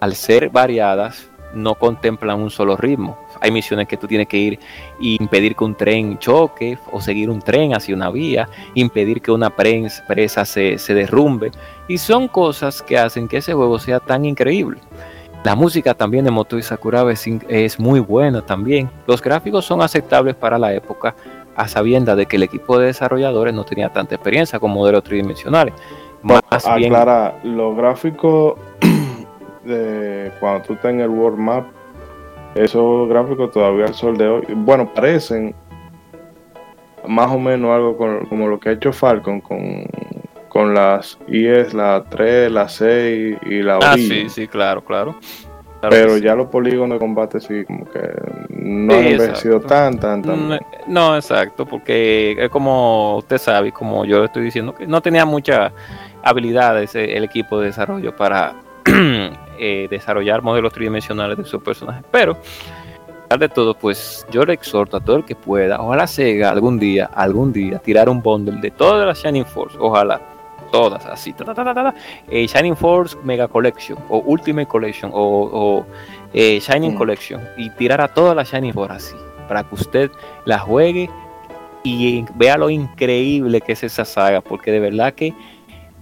al ser variadas, no contemplan un solo ritmo. Hay misiones que tú tienes que ir e impedir que un tren choque o seguir un tren hacia una vía, impedir que una presa se, se derrumbe. Y son cosas que hacen que ese juego sea tan increíble. La música también de Motoi Sakuraba es, es, muy buena también. Los gráficos son aceptables para la época, a sabiendas de que el equipo de desarrolladores no tenía tanta experiencia con modelos tridimensionales. Más bien, los gráficos de cuando tú estás en el World Map, esos gráficos todavía al sol de hoy, bueno, parecen más o menos algo como lo que ha hecho Falcon con, con las IES, la 3, la 6 y la Ah, sí, sí, claro, claro. pero ya los polígonos de combate sí, como que no han envejecido tan, tan, tan. No, no, exacto, porque es como usted sabe, como yo estoy diciendo, que no tenía muchas habilidades el equipo de desarrollo para Eh, desarrollar modelos tridimensionales de sus personajes. Pero, de todo, pues yo le exhorto a todo el que pueda, ojalá Sega algún día, algún día, tirar un bundle de todas las Shining Force, ojalá, todas así, eh, Shining Force Mega Collection, o Ultimate Collection, o, eh, Shining mm. Collection, y tirar a todas las Shining Force así, para que usted la juegue y vea lo increíble que es esa saga, porque de verdad que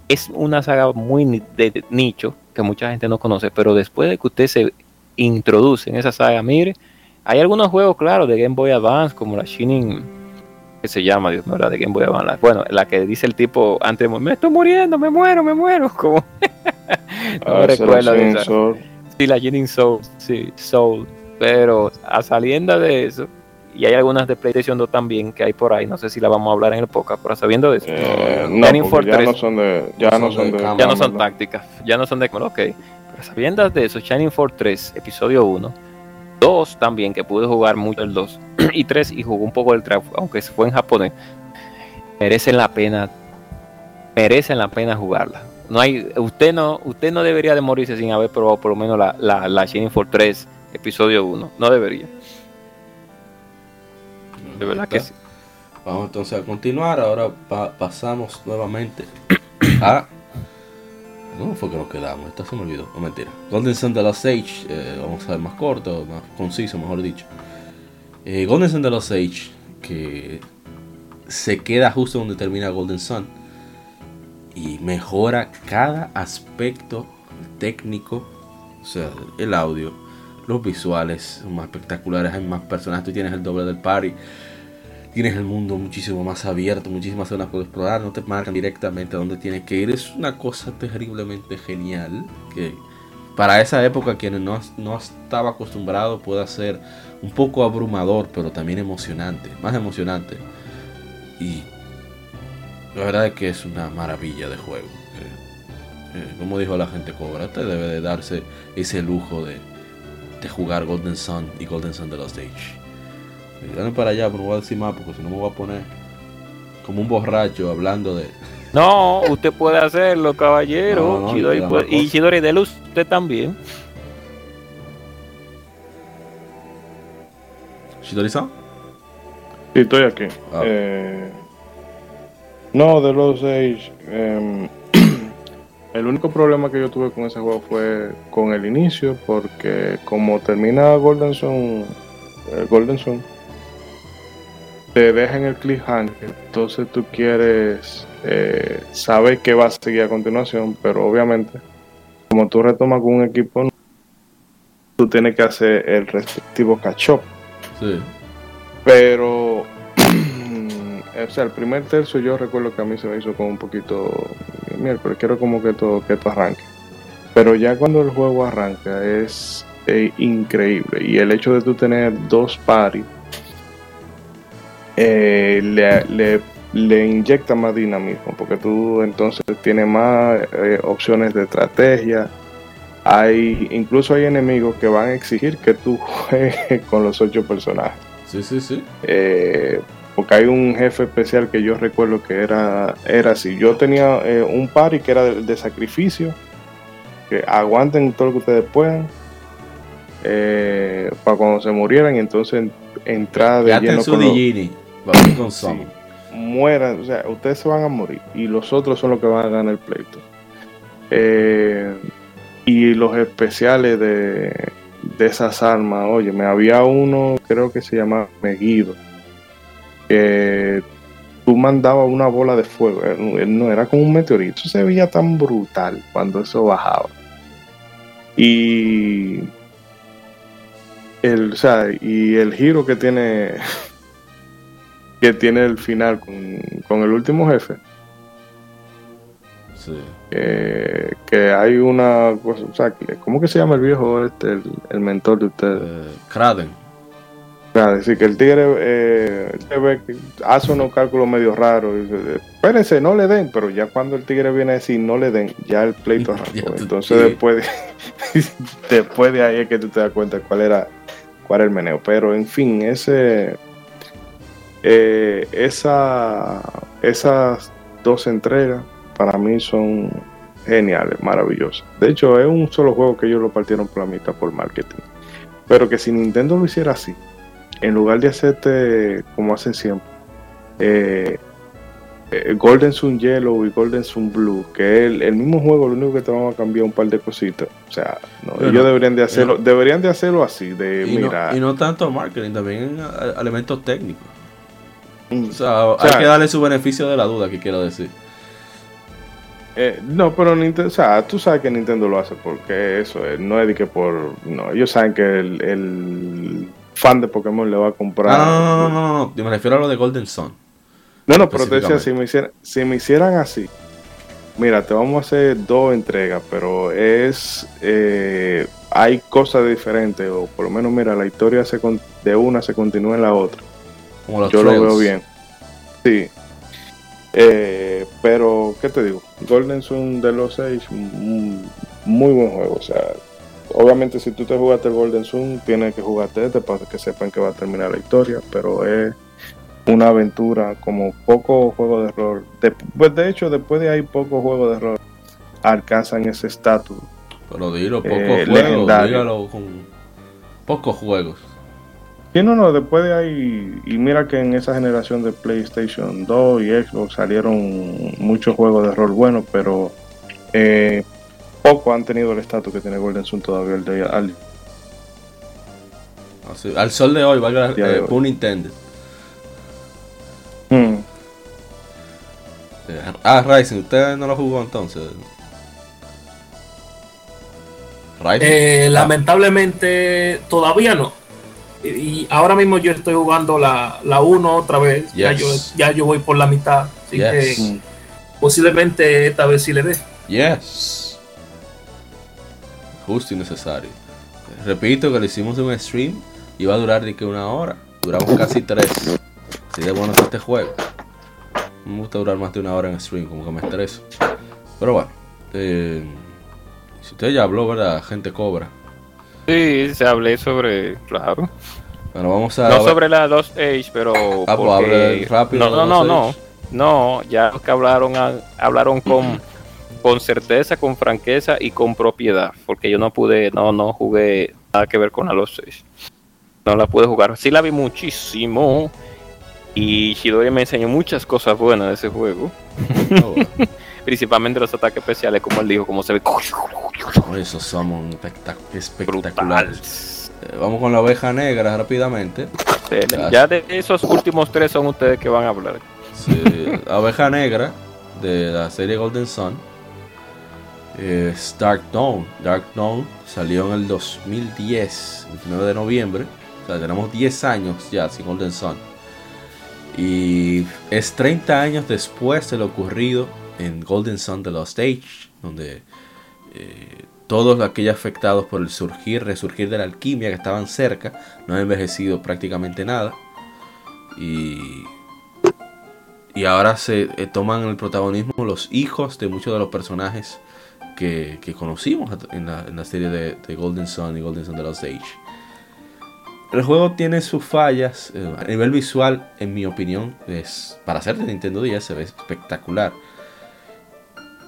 es una saga muy de nicho, que mucha gente no conoce, pero después de que usted se introduce en esa saga, mire, hay algunos juegos, claro, de Game Boy Advance, como la Shining, que se llama, Dios mío, la de Game Boy Advance, bueno, la que dice el tipo antes, me estoy muriendo, me muero, me muero, como... no ah, recuerdo. Sí, la Shining Soul, sí, Soul, pero a saliendo de eso, y hay algunas de PlayStation 2 también que hay por ahí, no sé si la vamos a hablar en el podcast, pero sabiendo de eso. Eh, no, ya no son de ya no son de, ya no son tácticas, ya no son de ok, pero sabiendo de eso, Shining Force 3, episodio 1, 2 también, que pude jugar mucho el 2, y 3 y jugó un poco el 3, aunque fue en japonés, merecen la pena, merecen la pena jugarla. No hay, usted no, usted no debería de morirse sin haber probado por lo menos la, la, la Shining Force 3, episodio 1, no debería de verdad que sí. Vamos entonces a continuar. Ahora pasamos nuevamente a. ¿Cómo fue que nos quedamos? Esto se me olvidó. No mentira. Golden Sun de los Age. Eh, vamos a ver más corto, más conciso, mejor dicho. Eh, Golden Sun de los Age. Que se queda justo donde termina Golden Sun. Y mejora cada aspecto técnico. O sea, el audio, los visuales son más espectaculares, hay más personajes, tú tienes el doble del party, tienes el mundo muchísimo más abierto, muchísimas zonas por explorar, no te marcan directamente a dónde tienes que ir, es una cosa terriblemente genial que para esa época quien no, no estaba acostumbrado puede ser un poco abrumador, pero también emocionante, más emocionante. Y la verdad es que es una maravilla de juego. Eh, eh, como dijo la gente Cobra, te debe de darse ese lujo de, de jugar Golden Sun y Golden Sun de los Age. Dame para allá, pero no voy a decir más porque si no me voy a poner como un borracho hablando de. No, usted puede hacerlo, caballero. y Chidori de luz, usted también. ¿Chidori-san? Sí, estoy aquí. Ah. Eh, no, de los Age. Em, El único problema que yo tuve con ese juego fue con el inicio, porque como termina Golden Sun, el Golden Sun, te deja en el cliffhanger, entonces tú quieres eh, saber qué va a seguir a continuación, pero obviamente, como tú retomas con un equipo, tú tienes que hacer el respectivo catch up. Sí. Pero o sea, el primer tercio yo recuerdo que a mí se me hizo como un poquito miércoles, quiero como que todo que esto arranque. Pero ya cuando el juego arranca es eh, increíble y el hecho de tú tener dos paris eh, le, le, inyecta más dinamismo porque tú entonces tienes más eh, opciones de estrategia. Hay incluso hay enemigos que van a exigir que tú juegues con los ocho personajes. Sí, sí, sí. Porque hay un jefe especial que yo recuerdo que era, era así. Yo tenía eh, un party que era de, sacrificio. Que aguanten todo lo que ustedes puedan. Eh, para cuando se murieran y entonces entrar de lleno con, los, mueran, o sea, ustedes se van a morir y los otros son los que van a ganar el pleito. Eh, Y los especiales de, de esas armas, oye, me había uno, creo que se llamaba Meguido, que tú mandabas una bola de fuego, no era como un meteorito, se veía tan brutal cuando eso bajaba. Y el, o sea, y el giro que tiene que tiene el final con, con el último jefe. Sí. que hay una cosa, o sea, ¿cómo que se llama el viejo este, el, mentor de ustedes? Eh, Kraden. Kraden, sí, que el tigre eh, hace unos cálculos medio raros. Y dice, espérense, no le den, pero ya cuando el tigre viene a decir no le den, ya el pleito arrancó. Entonces después de, después de ahí es que tú te das cuenta cuál era cuál era el meneo. Pero en fin, ese eh, esa, esas dos entregas para mí son geniales, maravillosas. De hecho, es un solo juego que ellos lo partieron por la mitad por marketing. Pero que si Nintendo lo hiciera así, en lugar de hacerte como hacen siempre, eh, eh, Golden Sun Yellow y Golden Sun Blue, que es el, mismo juego, lo único que te vamos a cambiar un par de cositas. O sea, ellos deberían de hacerlo, deberían de hacerlo así, de y mira. No, y no tanto marketing, también elementos técnicos. O sea, hay que darle su beneficio de la duda, que quiero decir. Eh, no, pero Nintendo, o sea, tú sabes que Nintendo lo hace porque eso es, no es de que por. No, ellos saben que el, fan de Pokémon le va a comprar. No, no, no, no, no, yo me refiero a lo de Golden Sun. No, no, pero te decía, si me, hicieran, si me hicieran así, mira, te vamos a hacer dos entregas, pero es. Eh, hay cosas diferentes, o por lo menos, mira, la historia se, de una se continúa en la otra. Yo lo veo bien. Sí. Eh, pero, ¿qué te digo? Golden Sun de los 6, muy buen juego. O sea, obviamente si tú te jugaste el Golden Sun, tienes que jugarte este para que sepan que va a terminar la historia, pero es una aventura como poco juego de rol. De, pues de hecho, después de ahí, pocos juegos de rol alcanzan ese estatus. Pero dilo, pocos eh, juegos, con pocos juegos. Sí, no, no, después de ahí, y mira que en esa generación de PlayStation 2 y Xbox salieron muchos juegos de rol buenos, pero eh, poco han tenido el estatus que tiene Golden Sun todavía el de al, al sol de hoy, valga eh, un Nintendo. Hmm. Eh, ah, Ryzen, ¿usted no lo jugó entonces? Eh, lamentablemente todavía no y ahora mismo yo estoy jugando la, la 1 otra vez. Ya, yo, ya yo voy por la mitad. Así que posiblemente esta vez sí le dé. Yes. Justo y necesario. Repito que lo hicimos en un stream. Iba a durar de que una hora. Duramos casi tres. Así de bueno este juego. me gusta durar más de una hora en stream, como que me estreso. Pero bueno. Eh, si usted ya habló, ¿verdad? Gente cobra. Sí, se hablé sobre, claro. Bueno, vamos a... No sobre la 2 Age, pero... Ah, pues rápido. No, no, no, no. No, ya que hablaron, hablaron con, con certeza, con franqueza y con propiedad. Porque yo no pude, no, no jugué nada que ver con la 2 Age. No la pude jugar. Sí la vi muchísimo. Y Shidori me enseñó muchas cosas buenas de ese juego. Oh, Principalmente los ataques especiales, como él dijo, como se ve. Esos son espectaculares. Eh, vamos con la oveja negra rápidamente. ya de esos últimos tres son ustedes que van a hablar. la oveja negra de la serie Golden Sun es Dark Dawn. Dark Dawn salió en el 2010, 29 de noviembre. O sea, tenemos 10 años ya sin Golden Sun. Y es 30 años después de lo ocurrido en Golden Sun The Lost Age, donde eh, todos aquellos afectados por el surgir, resurgir de la alquimia que estaban cerca, no han envejecido prácticamente nada. Y, y ahora se eh, toman el protagonismo los hijos de muchos de los personajes que, conocimos en la, serie de, Golden Sun y Golden Sun The Lost Age. El juego tiene sus fallas. Eh, a nivel visual, en mi opinión, es para ser de Nintendo 10 se ve espectacular.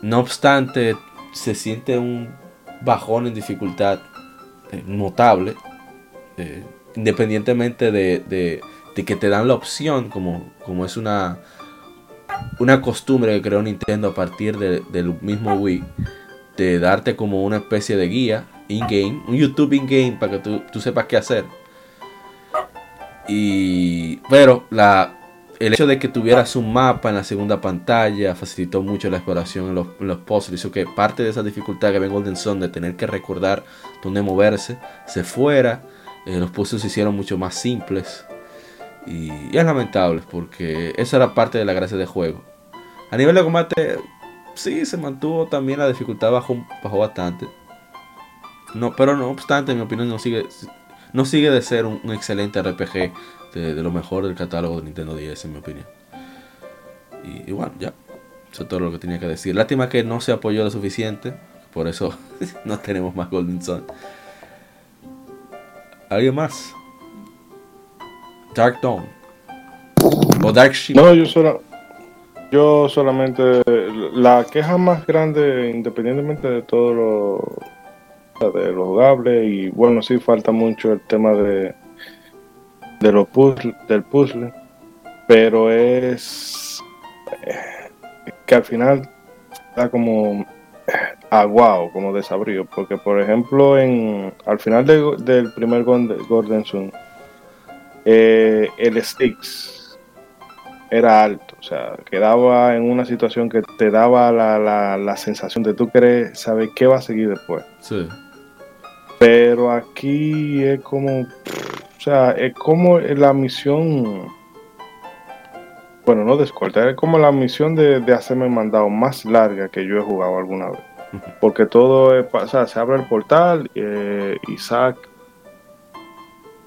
No obstante, se siente un bajón en dificultad eh, notable, eh, independientemente de, que te dan la opción, como, como es una, una costumbre que creó Nintendo a partir del mismo Wii, de darte como una especie de guía in-game, un YouTube in-game para que tú, tú sepas qué hacer. Y, pero la, el hecho de que tuvieras un mapa en la segunda pantalla facilitó mucho la exploración en los, en puzzles. Hizo que parte de esa dificultad que ve en Golden Sun de tener que recordar dónde moverse se fuera. Eh, los puzzles se hicieron mucho más simples. Y, y, es lamentable porque esa era parte de la gracia del juego. A nivel de combate, sí, se mantuvo también la dificultad bajó, bajó bastante. No, pero no obstante, en mi opinión, no sigue, no sigue de ser un, excelente RPG de, lo mejor del catálogo de Nintendo 10, en mi opinión. Y, bueno, ya. Eso es todo lo que tenía que decir. Lástima que no se apoyó lo suficiente. Por eso no tenemos más Golden Sun. ¿Alguien más? Dark Dawn. O Dark Ship. No, yo solo. Yo solamente. La queja más grande, independientemente de todo lo. De lo jugable, y bueno, sí falta mucho el tema de. de los puzzle, del puzzle. Pero es. que al final da como aguado, como desabrío. Porque, por ejemplo, en al final de, del primer Gordon Sun, eh, el Sticks era alto, o sea, quedaba en una situación que te daba la, la, la sensación de tú querer saber qué va a seguir después. Sí. Pero aquí es como, o sea, es como la misión, bueno, no de escolta, es como la misión de, de hacerme mandado más larga que yo he jugado alguna vez. Porque todo es, o sea, se abre el portal, eh, Isaac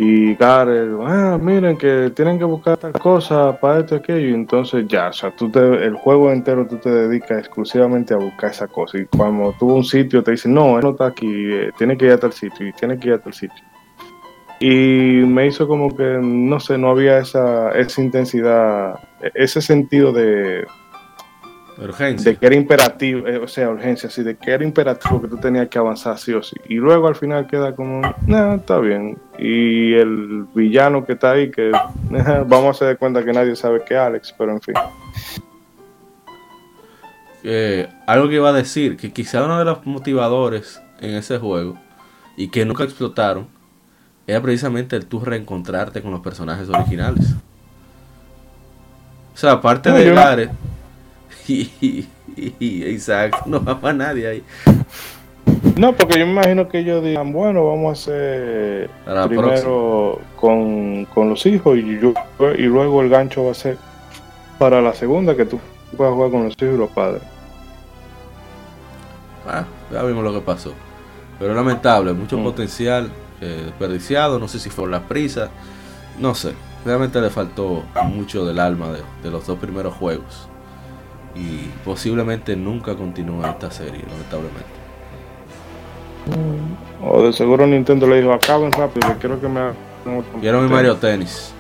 y Gareth, ah, miren que tienen que buscar tal cosa para esto y aquello, y entonces ya, o sea, tú te, el juego entero tú te dedicas exclusivamente a buscar esa cosa, y cuando tú un sitio te dicen, no, él no está aquí, eh, tiene que ir a tal sitio, y tiene que ir a tal sitio. Y me hizo como que, no sé, no había esa, esa intensidad, ese sentido de, Urgencia. de que era imperativo, eh, o sea, urgencia, sí, de que era imperativo que tú tenías que avanzar sí o sí. Y luego al final queda como, nah, está bien. Y el villano que está ahí, que vamos a hacer de cuenta que nadie sabe que es Alex, pero en fin. Eh, algo que iba a decir, que quizá uno de los motivadores en ese juego, y que nunca explotaron, era precisamente el tú reencontrarte con los personajes originales. O sea, aparte No, de yo- Isaac, no va para nadie ahí. No, porque yo me imagino que ellos digan, bueno, vamos a hacer A la primero con, con los hijos y, yo- y luego el gancho va a ser para la segunda que tú puedas jugar con los hijos y los padres. Ah, ya vimos lo que pasó. Pero lamentable, mucho Mm. potencial eh, desperdiciado. No sé si fue las prisas. No sé. Realmente le faltó mucho del alma de, de los dos primeros juegos. Y posiblemente nunca continúe esta serie, lamentablemente. O de seguro Nintendo le dijo, acaben rápido, que quiero que me otro Vieron mi Mario Tennis.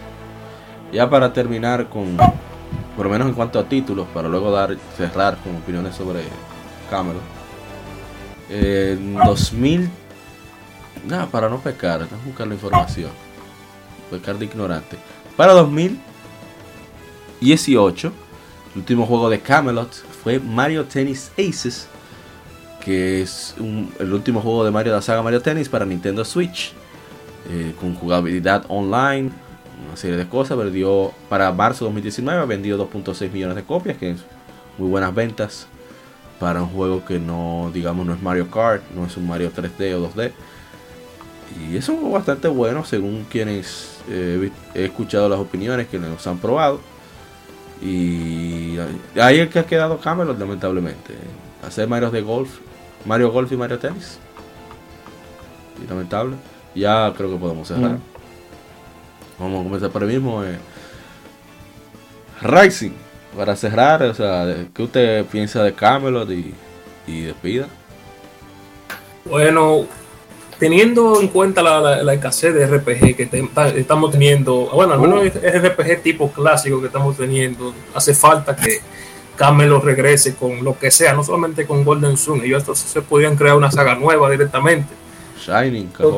Ya para terminar con, por lo menos en cuanto a títulos, para luego dar cerrar con opiniones sobre Camelot. En 2000, nada, para no pecar, no buscar la información, pecar de ignorante. Para 2018, el último juego de Camelot fue Mario Tennis Aces, que es el último juego de Mario de la saga Mario Tennis para Nintendo Switch eh, con jugabilidad online, una serie de cosas. Vendió para marzo de 2019, vendió 2.6 millones de copias, que es muy buenas ventas para un juego que no, digamos, no es Mario Kart, no es un Mario 3D o 2D. Y es un juego bastante bueno, según quienes eh, he escuchado las opiniones que los han probado. Y ahí es que ha quedado Camelot, lamentablemente. Hacer Mario de golf, Mario Golf y Mario Tennis. Y lamentable. Ya creo que podemos cerrar. Mm. Vamos a comenzar por el mismo. Eh. Rising. Para cerrar, o sea, ¿qué usted piensa de Camelot y, y despida? Bueno, teniendo en cuenta la, la- la escasez de RPG que te- estamos teniendo, bueno, al menos es RPG tipo clásico que estamos teniendo, hace falta que Camelot regrese con lo que sea, no solamente con Golden Sun, ellos estos se podían crear una saga nueva directamente.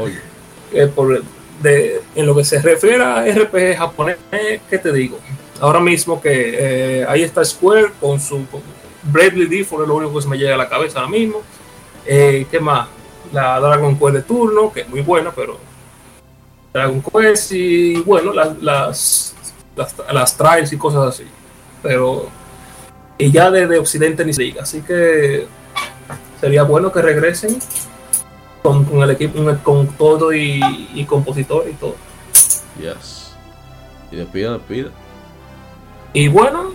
Shining. Eh, por- de- en lo que se refiere a RPG japonés, ¿qué te digo? Ahora mismo que eh, ahí está Square con su Bravely Default, es lo único que se me llega a la cabeza ahora mismo. Eh, ¿Qué más? La Dragon Quest de turno, que es muy buena, pero Dragon Quest y bueno, las, las, las, trials y cosas así. Pero y ya desde Occidente ni se diga. Así que sería bueno que regresen con, el equipo, con todo y, compositor y todo. Yes. Y despida, despida. Y bueno,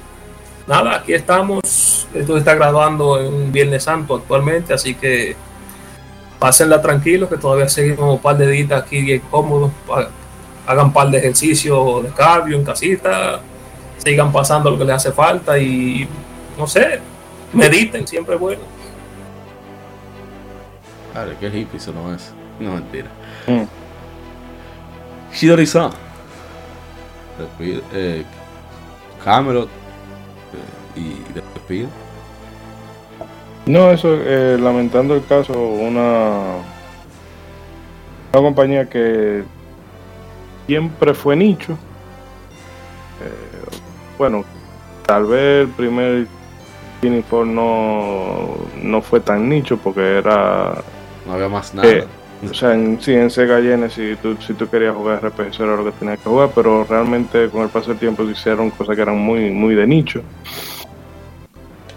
nada, aquí estamos. Esto se está grabando en Viernes Santo actualmente, así que pásenla tranquilos, que todavía seguimos un par de días aquí bien cómodos. Hagan un par de ejercicios de cardio en casita, sigan pasando lo que les hace falta y no sé, mediten, siempre es bueno. Vale, qué hippie eso no es. No mentira. Mm. Shidori-san. Eh, Camelot eh, y despide. No, eso, eh, lamentando el caso, una, una compañía que siempre fue nicho. Eh, bueno, tal vez el primer Uniform no, no fue tan nicho porque era. No había más nada. o sea, en, sí, en Sega Genesis, si tú, si tú querías jugar RPG, eso era lo que tenías que jugar, pero realmente con el paso del tiempo se hicieron cosas que eran muy, muy de nicho.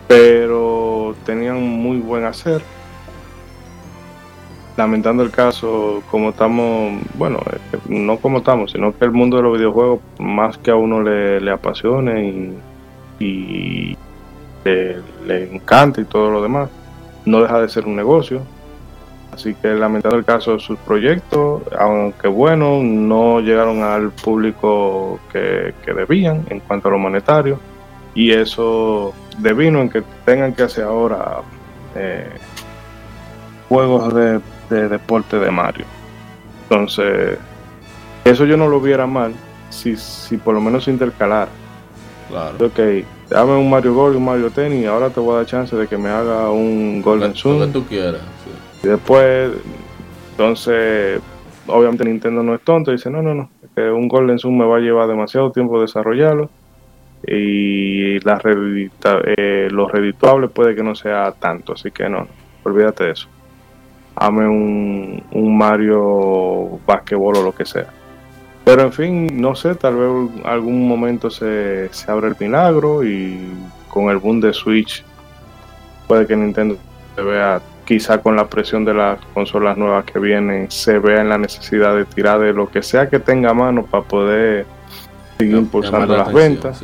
Pero tenían muy buen hacer. Lamentando el caso, como estamos, bueno, no como estamos, sino que el mundo de los videojuegos, más que a uno le, le apasione y le, encanta y todo lo demás, no deja de ser un negocio. Así que lamentando el caso sus proyectos, aunque bueno, no llegaron al público que, debían en cuanto a lo monetario. Y eso devino en que tengan que hacer ahora eh, juegos de, deporte de Mario. Entonces, eso yo no lo viera mal si, si por lo menos se intercalara. Claro. Ok, dame un Mario Golf y un Mario Tennis y ahora te voy a dar chance de que me haga un Golden Sun. Lo que tú quieras. Y después, entonces, obviamente Nintendo no es tonto y dice, no, no, no, que un Golden Sun me va a llevar demasiado tiempo desarrollarlo y la eh, lo redituable puede que no sea tanto, así que no, olvídate de eso. Dame un, un Mario basquetbol o lo que sea. Pero en fin, no sé, tal vez algún momento se, se abre el milagro y con el boom de Switch puede que Nintendo se vea, quizá con la presión de las consolas nuevas que vienen, se vea en la necesidad de tirar de lo que sea que tenga a mano para poder seguir impulsando las ventas.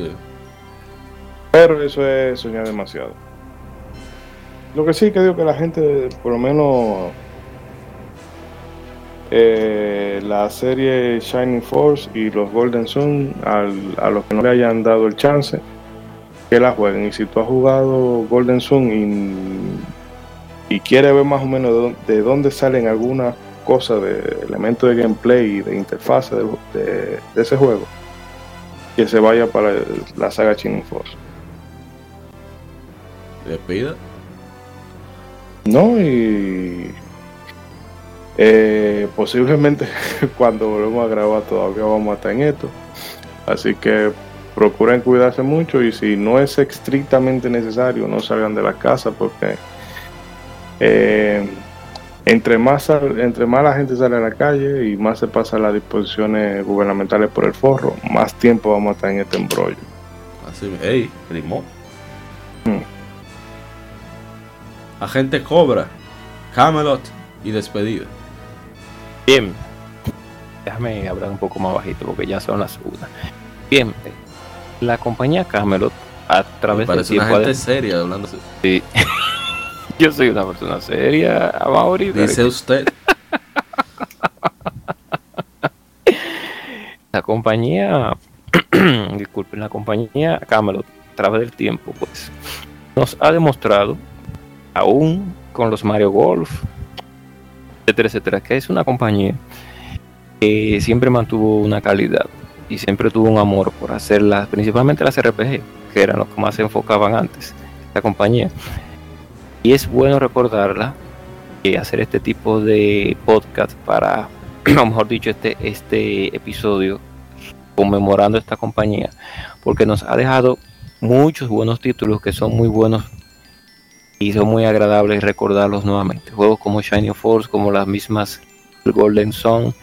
Pero eso es soñar demasiado. Lo que sí que digo que la gente, por lo menos eh, la serie Shining Force y los Golden Sun, a los que no le hayan dado el chance, que la jueguen. Y si tú has jugado Golden Sun y, y quieres ver más o menos de, dónde salen algunas cosas de elementos de gameplay y de interfaz de, ese juego, que se vaya para la saga Shining Force. ¿Despida? No, y eh, posiblemente cuando volvemos a grabar todavía vamos a estar en esto. Así que procuren cuidarse mucho y si no es estrictamente necesario, no salgan de la casa porque eh, entre, más, entre más la gente sale a la calle y más se pasan las disposiciones gubernamentales por el forro, más tiempo vamos a estar en este embrollo. Así, hey, primo. Hmm. Agente Cobra, Camelot y despedida. Bien, déjame hablar un poco más bajito porque ya son las una. Bien, la compañía Camelot a través de tiempo una gente seria hablando Sí. Yo soy una persona seria, Amaury. Dice usted. la compañía, disculpen, la compañía Camelot a través del tiempo, pues, nos ha demostrado, aún con los Mario Golf, etcétera, etcétera, que es una compañía que siempre mantuvo una calidad y siempre tuvo un amor por hacerlas, principalmente las RPG, que eran los que más se enfocaban antes, esta compañía. Y es bueno recordarla y hacer este tipo de podcast para, o mejor dicho, este, este episodio conmemorando esta compañía, porque nos ha dejado muchos buenos títulos que son muy buenos y son muy agradables recordarlos nuevamente. Juegos como Shining Force, como las mismas Golden Sun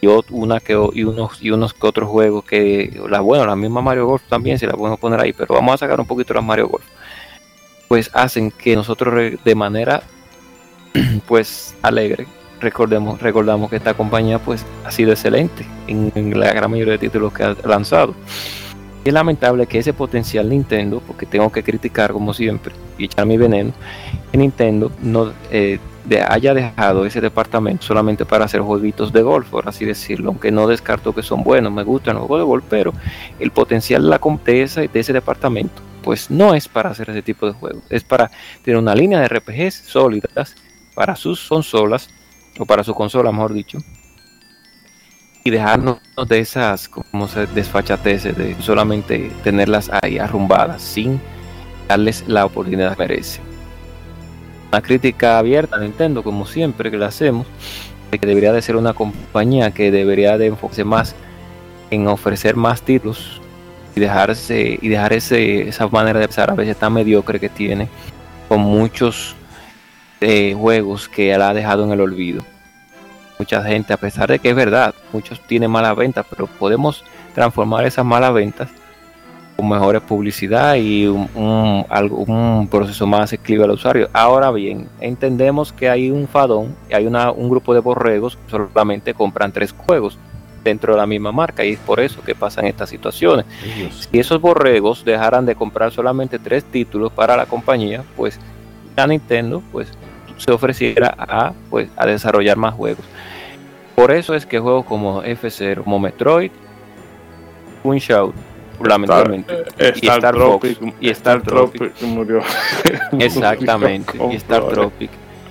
y una que y unos y unos que otros juegos que la bueno, la misma Mario Golf también se la podemos poner ahí, pero vamos a sacar un poquito las Mario Golf. Pues hacen que nosotros de manera pues alegre recordemos recordamos que esta compañía pues ha sido excelente en, en la gran mayoría de títulos que ha lanzado es lamentable que ese potencial Nintendo, porque tengo que criticar como siempre y echar mi veneno, que Nintendo no eh, haya dejado ese departamento solamente para hacer jueguitos de golf, por así decirlo, aunque no descarto que son buenos, me gustan los juegos de golf, pero el potencial de, la, de, de ese departamento, pues no es para hacer ese tipo de juegos, es para tener una línea de RPGs sólidas para sus consolas, o para su consola, mejor dicho, y dejarnos de esas como se desfachateces de solamente tenerlas ahí arrumbadas sin darles la oportunidad que merece. Una crítica abierta a Nintendo, como siempre que la hacemos, de que debería de ser una compañía que debería de enfocarse más en ofrecer más títulos y dejarse y dejar ese, esa manera de pensar a veces tan mediocre que tiene con muchos eh, juegos que la ha dejado en el olvido mucha gente, a pesar de que es verdad, muchos tienen malas ventas, pero podemos transformar esas malas ventas con mejores publicidad y un, un, proceso más accesible al usuario. Ahora bien, entendemos que hay un fadón, hay una, un grupo de borregos que solamente compran tres juegos dentro de la misma marca y es por eso que pasan estas situaciones. Si esos borregos dejaran de comprar solamente tres títulos para la compañía, pues ya Nintendo pues se ofreciera a pues a desarrollar más juegos. Por eso es que juegos como F0, como Metroid, Shout, lamentablemente, eh, y Star Tropic, y Star, Tropic, murió. Exactamente, y Star Tropic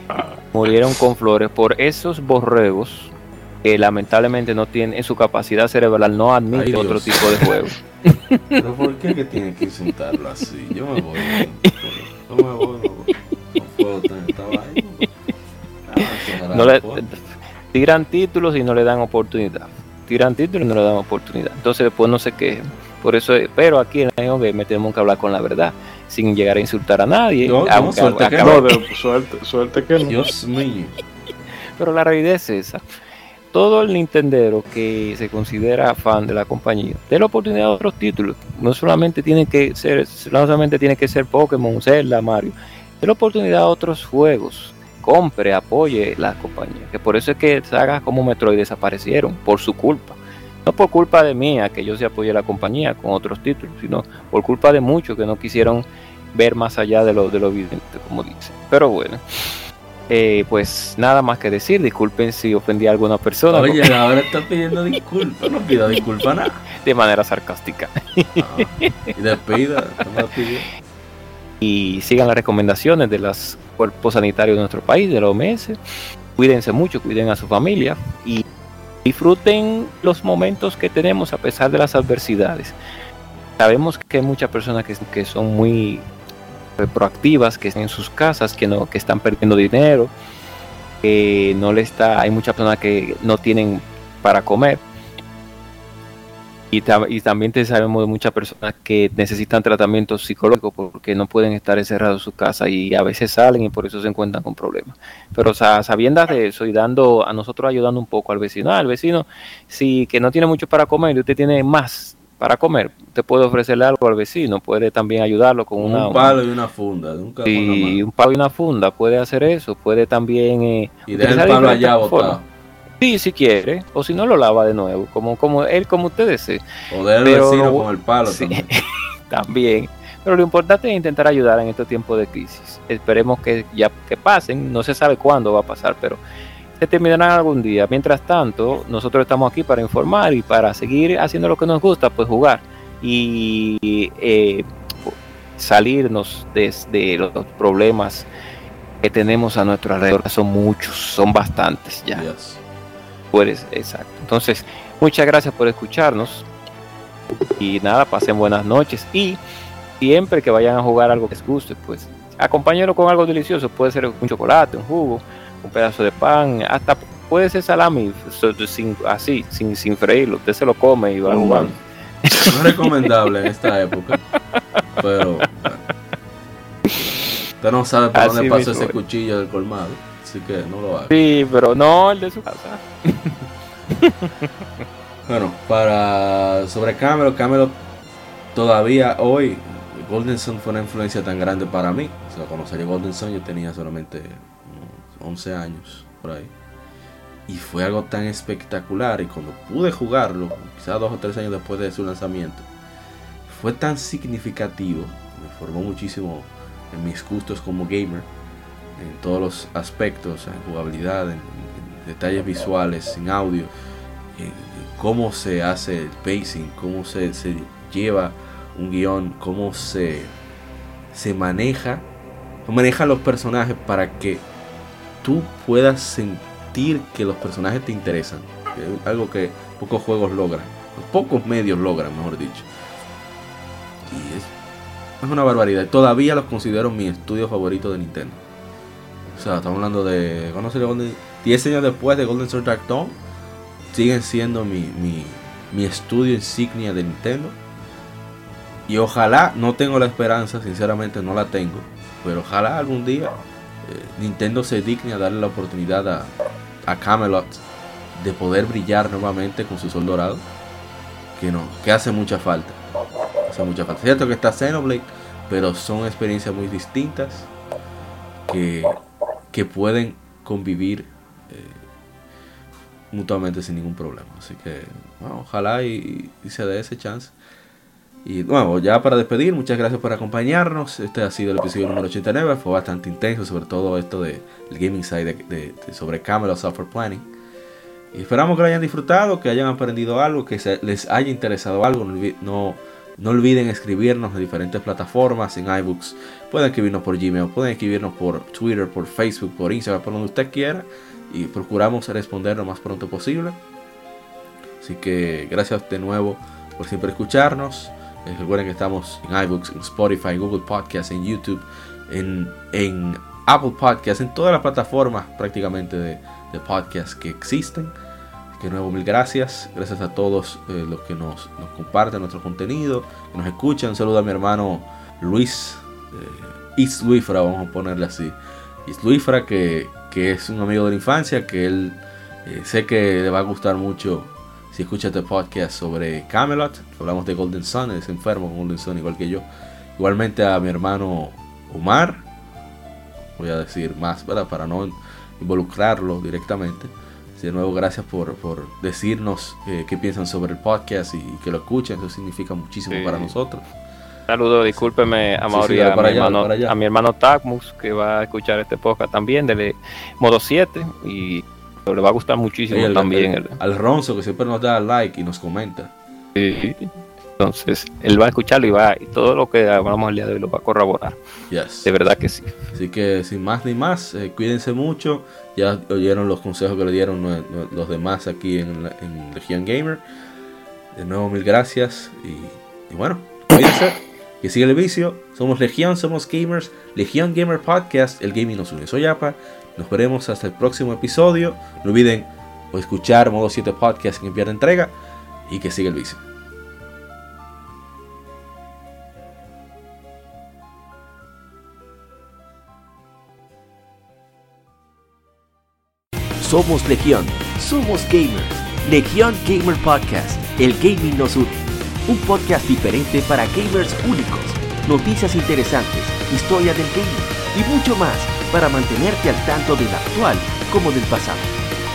ah. murieron con flores por esos borregos que lamentablemente no tienen en su capacidad cerebral no admite otro tipo de juegos. Pero ¿por qué que tiene que insultarlo así? Yo me voy. No me voy, no, tener ah, no le, tiran títulos y no le dan oportunidad. Tiran títulos y no le dan oportunidad. Entonces después no sé qué. Por eso, pero aquí en la me tenemos que hablar con la verdad, sin llegar a insultar a nadie. suerte, que no. suerte, que Dios mío. Pero la realidad es esa. Todo el Nintendero que se considera fan de la compañía, de la oportunidad de otros títulos. No solamente tiene que ser, no solamente tiene que ser Pokémon, Zelda, Mario. De la oportunidad de otros juegos compre, apoye la compañía. Que por eso es que sagas como Metroid desaparecieron, por su culpa. No por culpa de mía, que yo se apoye la compañía con otros títulos, sino por culpa de muchos que no quisieron ver más allá de lo, de lo evidente, como dice. Pero bueno, eh, pues nada más que decir. Disculpen si ofendí a alguna persona. Oye, ahora está pidiendo disculpas, no pido disculpas nada. De manera sarcástica. Ah, y despida, no y sigan las recomendaciones de los cuerpos sanitarios de nuestro país, de la OMS. Cuídense mucho, cuiden a su familia y disfruten los momentos que tenemos a pesar de las adversidades. Sabemos que hay muchas personas que, que son muy proactivas, que están en sus casas, que no, que están perdiendo dinero, que no le está, hay muchas personas que no tienen para comer y, también te sabemos de muchas personas que necesitan tratamiento psicológico porque no pueden estar encerrados en su casa y a veces salen y por eso se encuentran con problemas. Pero sabiendo de eso y dando a nosotros ayudando un poco al vecino, al vecino, si que no tiene mucho para comer y usted tiene más para comer, usted puede ofrecerle algo al vecino, puede también ayudarlo con una, un palo y una funda. y un palo y una funda, puede hacer eso, puede también... Eh, y dejar el palo allá botado Sí, si quiere, o si no lo lava de nuevo, como, como él, como usted desee. O vecino con el palo también. también. Pero lo importante es intentar ayudar en estos tiempos de crisis. Esperemos que ya que pasen, no se sabe cuándo va a pasar, pero se terminarán algún día. Mientras tanto, nosotros estamos aquí para informar y para seguir haciendo lo que nos gusta, pues jugar y eh, salirnos de, los problemas que tenemos a nuestro alrededor. Son muchos, son bastantes ya exacto. Entonces, muchas gracias por escucharnos. Y nada, pasen buenas noches. Y siempre que vayan a jugar algo que les guste, pues acompáñenlo con algo delicioso. Puede ser un chocolate, un jugo, un pedazo de pan, hasta puede ser salami, así, sin, sin freírlo. Usted se lo come y va uh, No es recomendable en esta época. Pero Usted no sabe por dónde pasa ese cuchillo del colmado, así que no lo haga. Sí, pero no el de su casa. bueno, para sobre Camelot, Camelot todavía hoy Golden Sun fue una influencia tan grande para mí. O sea, cuando salió Golden Sun yo tenía solamente 11 años por ahí. Y fue algo tan espectacular. Y cuando pude jugarlo, quizás dos o tres años después de su lanzamiento, fue tan significativo. Me formó muchísimo en mis gustos como gamer. En todos los aspectos, en jugabilidad, en, detalles visuales, en audio. En, cómo se hace el pacing, cómo se, se lleva un guion, cómo se, se maneja, maneja los personajes para que tú puedas sentir que los personajes te interesan. algo que pocos juegos logran, pocos medios logran, mejor dicho. Y es, es una barbaridad. Todavía los considero mi estudio favorito de Nintendo. O estamos hablando de. ¿Cuándo Golden? 10 años después de Golden Sword Dark Dawn. Siguen siendo mi, mi, mi estudio insignia de Nintendo. Y ojalá, no tengo la esperanza, sinceramente no la tengo, pero ojalá algún día eh, Nintendo se digne a darle la oportunidad a, a, Camelot de poder brillar nuevamente con su sol dorado, que no, que hace mucha falta. Hace mucha falta. Cierto que está Xenoblade, pero son experiencias muy distintas que, que pueden convivir eh, mutuamente sin ningún problema. Así que ojalá y, y se dé ese chance. Y bueno, ya para despedir, muchas gracias por acompañarnos. Este ha sido el episodio número 89. Fue bastante intenso, sobre todo esto de el gaming side de, sobre Camelot Software Planning. Y esperamos que lo hayan disfrutado, que hayan aprendido algo, que les haya interesado algo. No, no, olviden escribirnos en diferentes plataformas, en iBooks. Pueden escribirnos por Gmail, pueden escribirnos por Twitter, por Facebook, por Instagram, por donde usted quiera. Y procuramos responder lo más pronto posible. Así que gracias de nuevo por siempre escucharnos. Eh, recuerden que estamos en iBooks, en Spotify, en Google Podcasts, en YouTube, en, Apple Podcasts, en todas las plataformas prácticamente de, de podcasts que existen. Que nuevo mil gracias. Gracias a todos eh, los que nos, comparten nuestro contenido, que nos escuchan. Un saludo a mi hermano Luis, eh, Is Luifra, vamos a ponerle así. Is Luifra, que, que es un amigo de la infancia, que él eh, sé que le va a gustar mucho si escuchas este podcast sobre Camelot, hablamos de Golden Sun, es enfermo con Golden Sun igual que yo. Igualmente a mi hermano Omar, voy a decir más para no involucrarlo directamente. De nuevo, gracias por, decirnos eh, qué piensan sobre el podcast y, que lo escuchen, eso significa muchísimo para nosotros. Saludos, discúlpeme a Mauri, a, mi hermano, a mi hermano Tacmus, que va a escuchar este podcast también, de modo 7, y le va a gustar muchísimo también. al Ronzo que siempre nos da like y nos comenta. Sí. Entonces, él va a escucharlo y va y todo lo que hablamos el día de hoy lo va a corroborar. De verdad que sí. Así que sin más ni más, eh, cuídense mucho. Ya oyeron los consejos que le dieron los demás aquí en, en Legion Gamer. De nuevo, mil gracias. Y, bueno, cuídense. que sigue el vicio. Somos Legion, somos gamers. Legion Gamer Podcast, el gaming nos une. Soy Apa. Nos veremos hasta el próximo episodio. No olviden escuchar Modo 7 Podcast en pierda entrega y que siga el vicio. Somos Legión, somos gamers. Legión Gamer Podcast, el gaming nos une. Un podcast diferente para gamers únicos, noticias interesantes, historia del gaming y mucho más para mantenerte al tanto del actual como del pasado.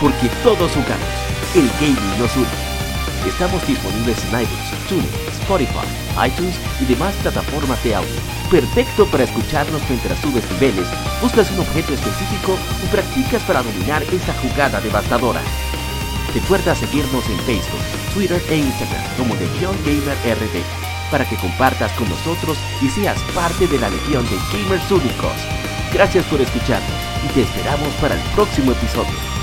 Porque todos jugamos. El gaming nos une. Estamos disponibles en iBooks, TuneIn, Spotify, iTunes y demás plataformas de audio. Perfecto para escucharnos mientras subes niveles, buscas un objeto específico o practicas para dominar esa jugada devastadora. Recuerda seguirnos en Facebook, Twitter e Instagram como Legion Gamer RD para que compartas con nosotros y seas parte de la legión de gamers únicos. Gracias por escucharnos y te esperamos para el próximo episodio.